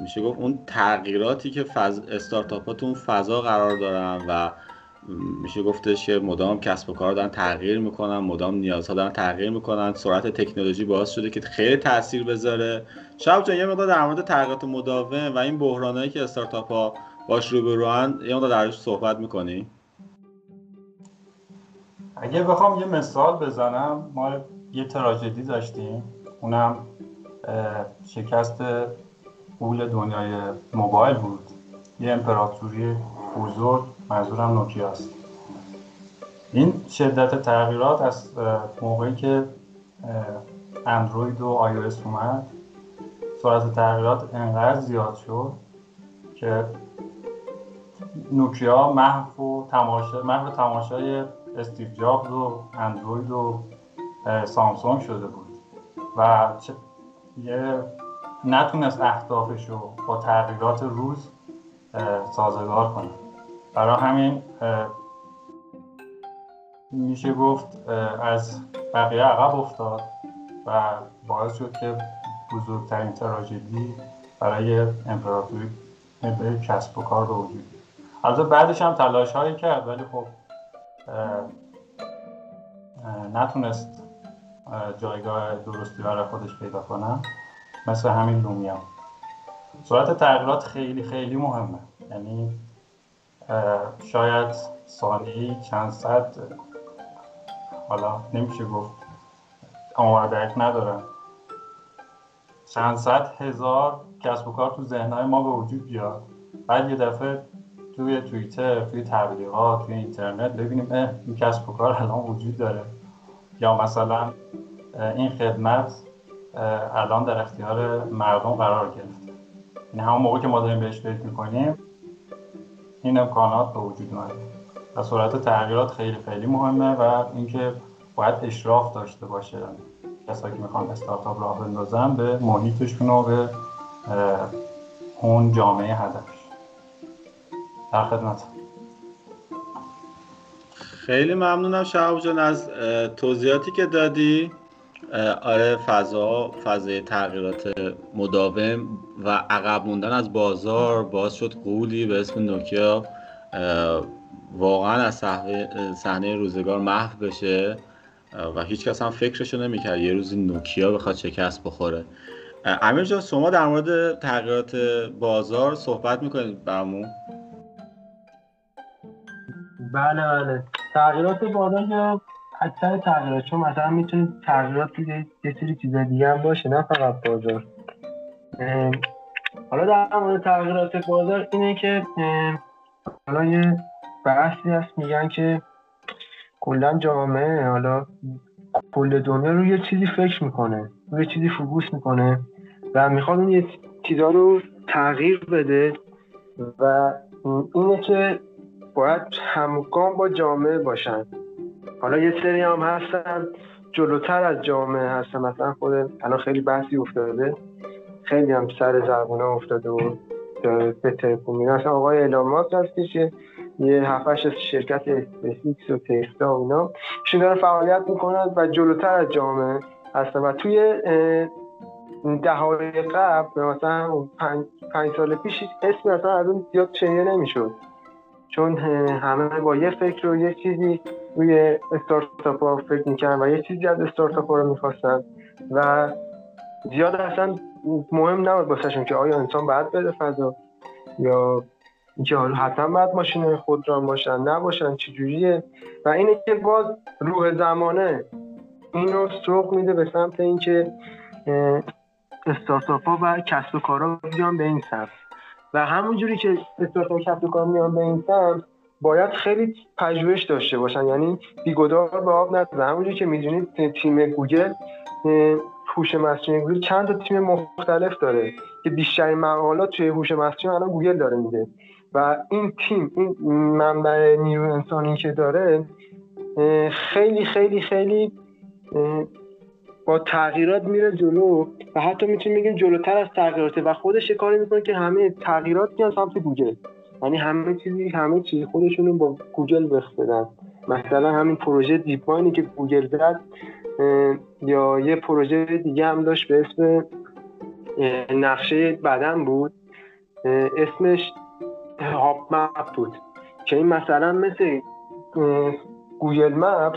میشه گفت اون تغییراتی که فض... استارتاپ ها تو فضا قرار دارن و میشه گفتش که مدام کسب و کار دارن تغییر می‌کنن مدام نیازها دارن تغییر می‌کنن سرعت تکنولوژی باعث شده که خیلی تاثیر بذاره. شب جان یه مقدار در مورد تغییرات مداوم و این بحرانایی که استارتاپ ها باش روبروان یه مقدار درش صحبت می‌کنی؟ اگه بخوام یه مثال بزنم ما یه تراژدی داشتیم. اونم شکست پول دنیای موبایل بود. یه امپراتوری بزرگ منظورم نوکیاست. این شدت تغییرات از موقعی که اندروید و آی او اومد سرعت تغییرات انقدر زیاد شد که نوکیا محو و تماشا محو تماشای استیو جابز و اندروید و سامسونگ شده بود. و یه نتونست اهدافش رو با تغییرات روز سازگار کنه. برای همین میشه گفت از بقیه عقب افتاد و باعث شد که بزرگترین تراژدی برای امپراتوری کسب و کار به وجود البته بعدش هم تلاش هایی کرد ولی خب نتونست جایگاه درستی برای خودش پیدا کنه مثل همین لومیا سرعت تغییرات خیلی خیلی مهمه. یعنی شاید ثانیه‌ای چند صد حالا نمیشه گفت. آمار ندارم چند صد هزار کسب و کار تو ذهنهای ما به وجود بیاد. بعد یه دفعه توی توییتر توی تبلیغات توی اینترنت ببینیم اه این کسب و کار الان وجود داره. یا مثلا این خدمت الان در اختیار مردم قرار گرفته این همون موقع که ما داریم بهش فکر می‌کنیم این امکانات به وجود اومده. و سرعت تغییرات خیلی خیلی مهمه و اینکه باید اشراف داشته باشه. کسایی که می‌خوان استارتاپ راه بندازن به محیطشون و به اون جامعه هدفش. در خدمت خیلی ممنونم شهاب جان از توضیحاتی که دادی. آره فضا فضای تغییرات مداوم و عقب موندن از بازار باز شد قولی به اسم نوکیا واقعا از صحنه روزگار محو بشه. و هیچ کس هم فکرشو نمی‌کرد یه روزی نوکیا بخواد شکست بخوره. امیر جان شما در مورد تغییرات بازار صحبت می‌کنید برامون؟ بله بله. تغییرات بازار اکثر تغییرات چون مثلا می‌تونید تغییرات یه سری چیز دیگه هم باشه نه فقط بازار. حالا در مورد تغییرات بازار اینه که حالا یه بحثی هست میگن که کلا جامعه حالا کل دنیا رو یه چیزی فکر می‌کنه روی چیزی فوکوس می‌کنه و می‌خواد اون یه چیزا رو تغییر بده و اینه که باید همگام با جامعه باشن. حالا یه سری هم هستن جلوتر از جامعه هستن. مثلا خود الان خیلی بحثی افتاده. خیلی هم سر زبونه افتاده و به تلفن مثلا آقای ایلان ماسک هستش یه هفتش شرکت اسپیس ایکس و تسلا و اینا. ایشون دارن فعالیت می‌کنن و جلوتر از جامعه هستن. و توی دههای قبل مثلا پنج, پنج سال پیش اسم مثلا از اون زیاد شنیده نمی‌شد. چون همه با یه فکر و یه چیزی روی استارتاپ ها فکر می‌کنن و یه چیزی از استارتاپ ها رو می‌خواستن و زیاد اصلا مهم نبود باسهشون که آیا انسان باید بده فضا یا اینکه حالا حتما باید ماشین خودران باشن نباشن چجوریه و اینه که باز روح زمانه اینو سوق میده به سمت اینکه استارتاپ ها و کسب و کارها بیان به این سمت. و همونجوری که استارتاپ کار میان به این سمت باید خیلی پژوهش داشته باشن. یعنی بی‌گدار به آب نزدن. همونجوری که می‌دونید تیم گوگل هوش مصنوعی گوگل چند تا تیم مختلف داره که بیشترین مقالات توی هوش مصنوعی الان گوگل داره میده. و این تیم این منبع نیرو انسانی که داره خیلی خیلی خیلی با تغییرات میره جلو و حتی می‌تونیم بگیم جلوتر از تغییراته و خودش کاری می‌کنه که همه تغییرات میان سمت گوگل. یعنی همه چیزی همه چیز خودشون با گوگل وفق بدن. مثلا همین پروژه DeepMind ی که گوگل زد یا یه پروژه دیگه هم داشت به اسم نقشه بدن بود. اسمش HuBMAP بود. که این مثلا مثل Google Map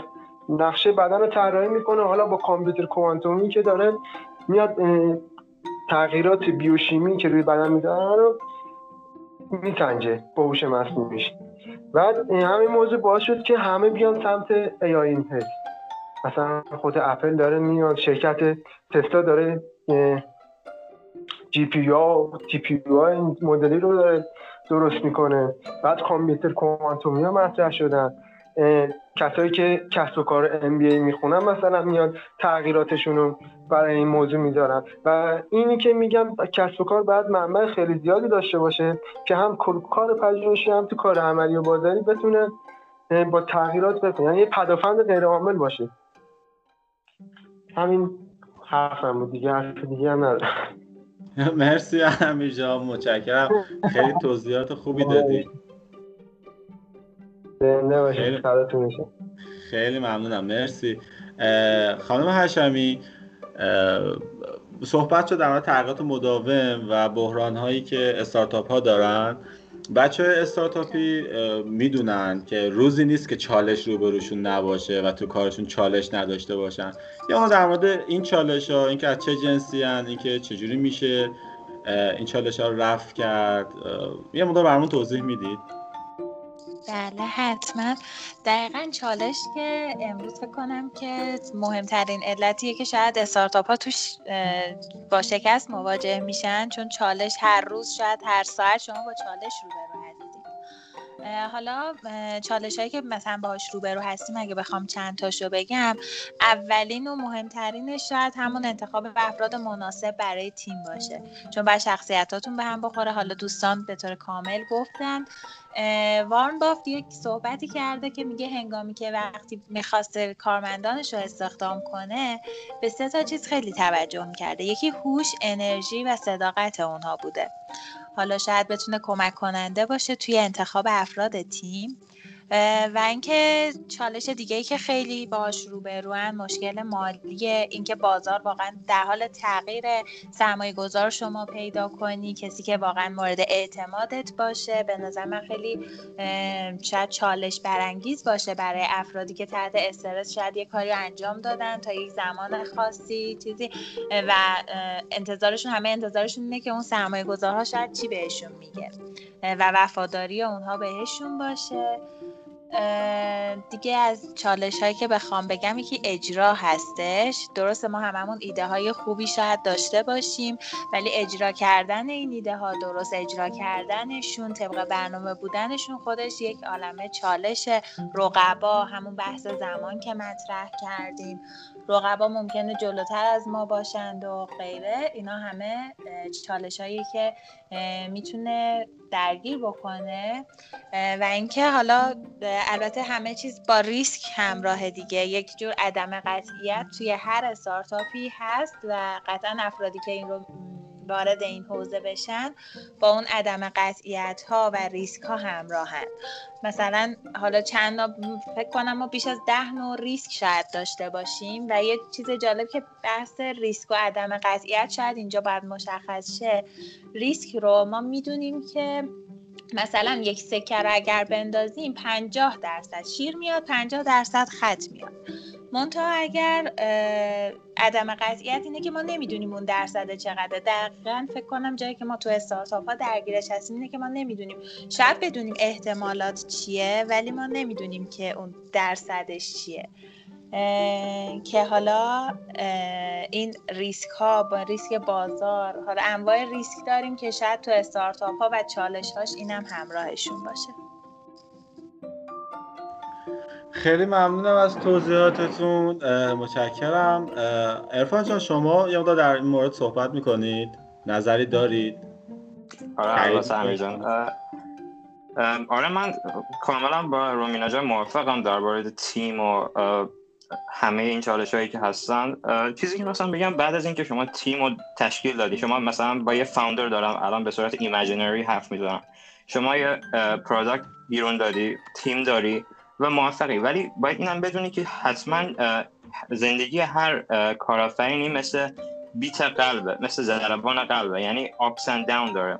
نقشه بدن رو طراحی می‌کنه. حالا با کامپیوتر کوانتومی که داره میاد تغییرات بیوشیمی که روی بدن میدن رو میسنجه با هوش مصنوعیش. بعد همین موضوع باعث شد که همه بیان سمت AI مثلا خود اپل داره میاد شرکت تسلا داره GPU GP مدلی رو داره درست می‌کنه. بعد کامپیوتر کوانتومی ها مطرح شدن. کسایی که کسب و کار MBA می‌خونن مثلا میاد تغییراتشون رو برای این موضوع می‌ذارن. و اینی که میگم کسب و کار باید منبع خیلی زیادی داشته باشه که هم کار پژوهشی هم تو کار عملی و بازاری بتونه با تغییرات بکنه یعنی یه پدافند غیر عامل باشه. همین حرفم بود دیگه حرف دیگه هم ندارم. <laughs> مرسی امیر جان متشکرم. خیلی توضیحات خوبی دادی. خیلی, خیلی ممنونم مرسی. خانم هشمی صحبت شد در مورد تغییرات مداوم و بحران هایی که استارتاپ ها دارن. بچه استارتاپی می‌دونن که روزی نیست که چالش روبروشون نباشه و تو کارشون چالش نداشته باشن. یا ما در مورد این چالش ها اینکه از چه جنسی هن اینکه چجوری میشه این چالش ها رو رفت کرد یه مقدار برامون توضیح می‌دید. بله حتما. دقیقا چالش که امروز فکر کنم که مهمترین علتیه که شاید استارتاپ ها توش با شکست مواجه میشن چون چالش هر روز شاید هر ساعت شما با چالش هستید حالا چالش هایی که مثلا باهاش روبرو هستیم اگه بخوام چند تاشو بگم اولین و مهمترینش شاید همون انتخاب افراد مناسب برای تیم باشه. چون بر شخصیتاتون به هم بخوره. حالا دوستان به طور کامل گفتن. وارن بافت یک صحبتی کرده که میگه هنگامی که وقتی می‌خواسته کارمندانش رو استخدام کنه به سه تا چیز خیلی توجه می‌کرده. یکی هوش انرژی و صداقت اونها بوده. حالا شاید بتونه کمک کننده باشه توی انتخاب افراد تیم. و اینکه چالش دیگه ای که خیلی باش روبروان مشکل مالی اینکه بازار واقعا در حال تغییر سرمایه گذار شما پیدا کنی کسی که واقعا مورد اعتمادت باشه به نظر من خیلی شاید چالش برانگیز باشه برای افرادی که تحت استرس شاید یه کاری انجام دادن تا یک زمان خاصی چیزی و انتظارشون همه انتظارشون اینه که اون سرمایه گذارها شاید چی بهشون میگه و وفاداری اونها بهشون باشه. دیگه از چالش هایی که بخوام بگم یکی اجرا هستش. درسته ما هممون ایده های خوبی شاید داشته باشیم ولی اجرا کردن این ایده ها درست اجرا کردنشون طبق برنامه بودنشون خودش یک عالمه چالش رقبا همون بحث زمان که مطرح کردیم. رقبا ممکنه جلوتر از ما باشند و غیره. اینا همه چالش هایی که می‌تونه درگیر بکنه. و اینکه حالا البته همه چیز با ریسک همراه دیگه. یک جور عدم قطعیت توی هر استارتاپی هست و قطعا افرادی که این رو وارد این حوزه بشن با اون عدم قطعیت ها و ریسک ها همراهن. مثلا حالا چند فکر کنم ما بیش از ده نوع ریسک شاید داشته باشیم و یه چیز جالب که بحث ریسک و عدم قطعیت شاید اینجا باید مشخص شه ریسک رو ما می‌دونیم که مثلا یک سکه اگر بندازیم 50 درصد شیر میاد 50 درصد خط میاد. منتها اگر عدم قطعیت اینه که ما نمی‌دونیم اون درصد چقدر دقیقا فکر کنم جایی که ما تو استارتاپ ها درگیرش هستیم اینه که ما نمی‌دونیم. شاید بدونیم احتمالات چیه ولی ما نمی‌دونیم که اون درصدش چیه. که حالا این ریسک ها با ریسک بازار حالا انواع ریسک داریم که شاید تو استارتاپ ها و چالش هاش اینم همراهشون باشه. خیلی ممنونم از توضیحاتتون. متشکرم. ارفان جان شما یه در این مورد صحبت می‌کنید؟ نظری دارید؟ آره جان آره من کاملا با رومینا جان موافقم درباره تیم و همه این چالش هایی که هستن. چیزی که مثلا بگم بعد از اینکه شما تیم رو تشکیل دادی شما مثلا با یه founder دارم الان به صورت imaginary حرف می‌زنم. شما یه product بیرون دادی تیم داری. و موفقی. ولی باید اینم بدونی که حتما زندگی هر کارآفرینی مثل بیت قلبه مثل ضربان قلبه. یعنی ups and down داره.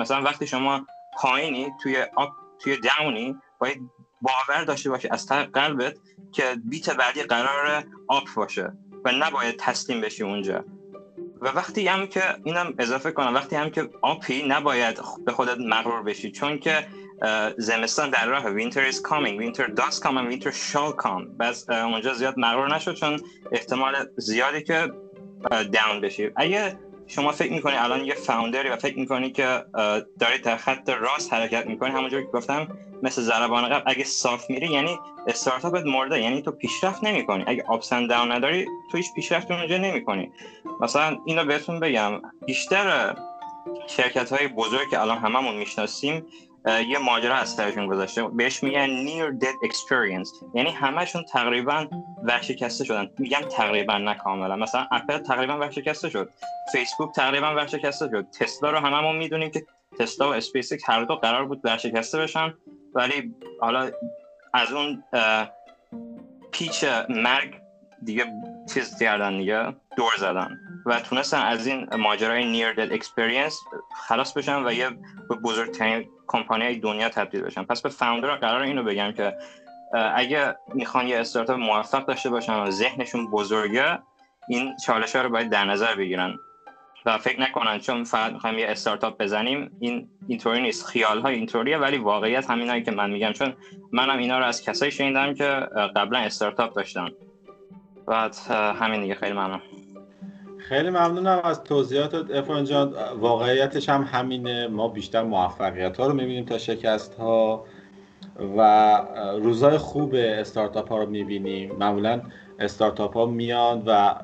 مثلا وقتی شما پایینی توی آپ توی داونی باید باور داشته باشی از طرف قلبت که بیت بعدی قرار آپ باشه و نباید تسلیم بشی اونجا. و وقتی هم که اینم اضافه کنم وقتی هم که آپی نباید به خودت مغرور بشی. چون که زمستان در راه winter is coming. Winter does come and winter shall come. بس اونجا زیاد مغرور نشد چون احتمال زیادی که داون بشی. اگه شما فکر می‌کنی الان یه فاوندری و فکر می‌کنی که داری در خط راست حرکت می‌کنی همونجور که گفتم مثل ضربان قبل اگه صاف میری یعنی استارتاپت مرده یعنی تو پیشرفت نمی‌کنی. اگه آپس داون نداری تو هیچ پیشرفت اونجا نمی‌کنی. مثلا اینو بهتون بگم بیشتر شرکت های بزرگ که الان هممون می‌شناسیم یه ماجرا از سرشون گذاشته. بهش میگن near dead experience. یعنی همشون تقریبا ورشکسته شدن. میگم تقریبا نه کاملا. مثلا اپل تقریبا ورشکسته شد. فیسبوک تقریبا ورشکسته شد. تسلا رو هممون می‌دونیم که تسلا و اسپیس هر دو قرار بود ورشکسته بشن. ولی حالا از اون پیچ مرگ دیگه چیز کردن دیگه دور زدن. و تونستن از این ماجرای near death experience خلاص بشن و یه به بزرگترین کمپانی دنیا تبدیل بشن. پس به founder قرار اینو بگم که اگه می‌خوان یه استارتاپ موفق داشته باشن و ذهنشون بزرگه این چالش ها رو باید در نظر بگیرن. و فکر نکنن چون فقط می‌خوایم یه استارتاپ بزنیم این اینطوری نیست. خیال های اینطوریه ولی واقعیت همینایی که من میگم. چون منم اینا رو از کسایی شنیدم که قبلا استارتاپ داشتن. بعد همین دیگه. خیلی ممنون. خیلی ممنونم از توضیحات افران جان. واقعیتش هم همینه. ما بیشتر موفقیت ها رو می‌بینیم تا شکست ها و روزای خوب استارتاپ ها رو می‌بینیم. معمولا استارتاپ ها میان و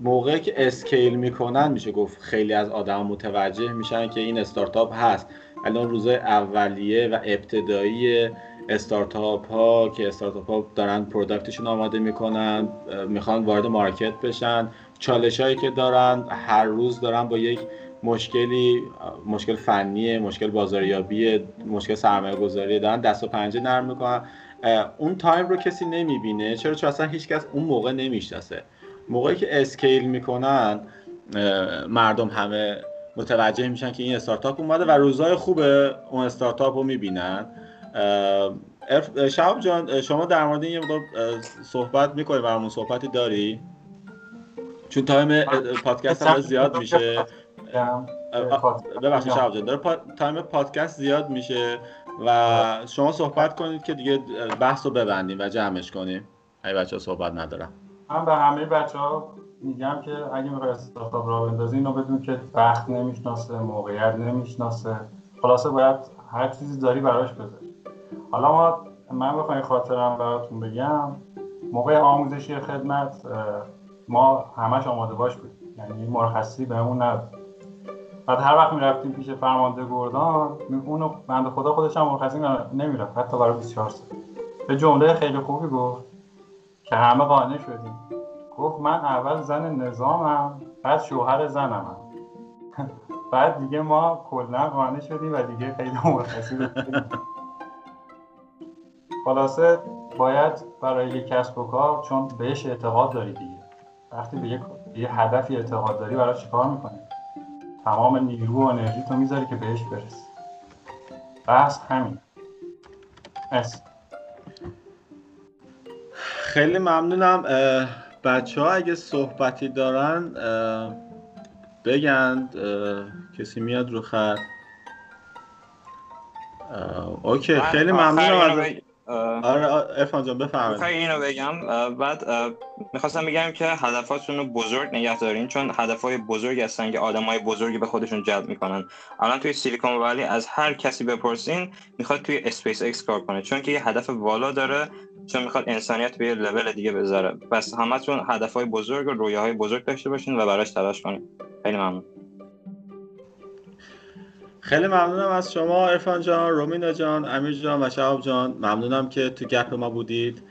موقعی که scale می‌کنن میشه گفت خیلی از آدم متوجه میشن که این استارتاپ هست. الان روزای اولیه و ابتدایی استارتاپ ها که استارتاپ ها دارن product شون آماده می‌کنن می‌خوان وارد market بشن. چالش هایی که دارن هر روز دارن با یک مشکلی مشکل فنی مشکل بازاریابی مشکل سرمایه گذاری دارن دست و پنجه نرم می‌کنن. اون time رو کسی نمی‌بینه چرا؟ چون اصلا هیچکس اون موقع نمی‌شناسه. موقعی که scale می‌کنن مردم همه متوجه میشن که این استارتاپ اومده و روزای خوب اون استارتاپ رو می‌بینن. شعیب جان شما در مورد این صحبت می‌کنی برامون صحبتی داری؟ چون time پادکست هم زیاد میشه. ببخشید شعیب جان داره time پادکست زیاد میشه و شما صحبت کنید که دیگه بحث رو ببندیم و جمعش کنیم. اگه بچه ها صحبت ندارم. من به همه بچه ها میگم که اگه می‌خوای استارتاپ راه بندازی اینو بدون که وقت نمی‌شناسه موقعیت نمی‌شناسه. خلاصه باید هر چیزی داری براش بذاری. حالا ما من بخوام خاطرم براتون بگم. موقع آموزشی خدمت ما همش آماده باش بودیم. یعنی مرخصی بهمون نداد. بعد هر وقت می‌رفتیم پیش فرمانده گردان اونو بنده خدا خودش هم مرخصی نمی‌رفت حتی برای 24 ساعت به جمله خیلی خوبی گفت که همه قانع شدیم. گفت من اول زن نظامم بعد شوهر زنم <laughs> بعد دیگه ما کلا قانع شدیم و دیگه خیلی مرخصی خلاصه باید برای یک کسب و کار چون بهش اعتقاد داری دیگه. وقتی به یه هدفی اعتقاد داری برای چیکار می‌کنی تمام نیرو و انرژی تو می‌ذاری که بهش برسی. بحث همین. خیلی ممنونم. بچه ها اگه صحبتی دارن بگند کسی میاد رو خط. OK خیلی ممنونم از آره عرفان جان بفرمایید. اینو بگم؟ بعد می‌خواستم بگم که هدفاتون رو بزرگ نگه دارین چون هدفهای بزرگ هستن که آدمای بزرگی به خودشون جلب می‌کنن. الان توی سیلیکون ولی از هر کسی بپرسین می‌خواد توی اسپیس ایکس کار کنه. چون که یه هدف والا داره چون می‌خواد انسانیت به یه لول دیگه بذاره. پس همتون هدفهای بزرگ و رویاهای بزرگ داشته باشین و براش تلاش کنین. خیلی ممنون. خیلی ممنونم از شما ارفان جان رومینا جان امیر جان و شهاب جان. ممنونم که تو گپ ما بودید.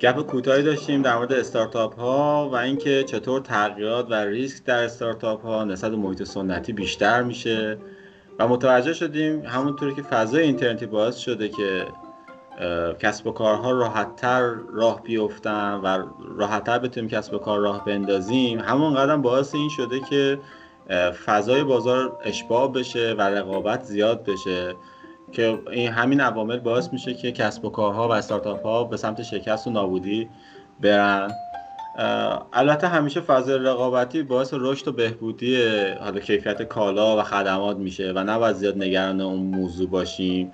گپ کوتاهی داشتیم در مورد استارتاپ ها و اینکه چطور تغییرات و ریسک در استارتاپ ها نسبت محیط سنتی بیشتر میشه. و متوجه شدیم همونطوری که فضای اینترنتی باعث شده که کسب و کارها راحتتر راه بیفتن و راحتتر بتونیم کسب و کار راه بندازیم. همون قدم باعث این شده که فضای بازار اشباع بشه و رقابت زیاد بشه که این همین عوامل باعث میشه که کسب و کارها و استارتاپ ها به سمت شکست و نابودی برن. البته همیشه فضای رقابتی باعث رشد و بهبودی حالا کیفیت کالا و خدمات میشه و نباید زیاد نگران اون موضوع باشیم.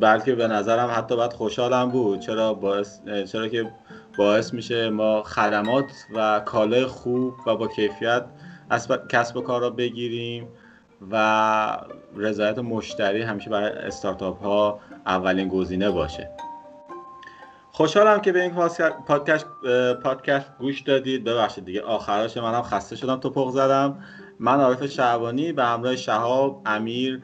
بلکه به نظرم حتی باید خوشحالم بود. چرا باعث چرا که باعث میشه ما خدمات و کالای خوب و با کیفیت کسب و کار را بگیریم و رضایت مشتری همیشه برای استارتاپ ها اولین گزینه باشه. خوشحالم که به این پادکست پادکست گوش دادید. ببخشید دیگه آخرش منم خسته شدم توپق زدم. من عارف شعبانی به همراه شهاب امیر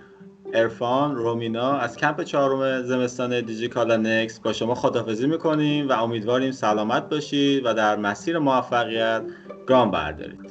ارفان رومینا از کمپ چهارم زمستان دیجیکالا نکس با شما خدافزی می‌کنیم و امیدواریم سلامت باشید و در مسیر موفقیت گام بردارید.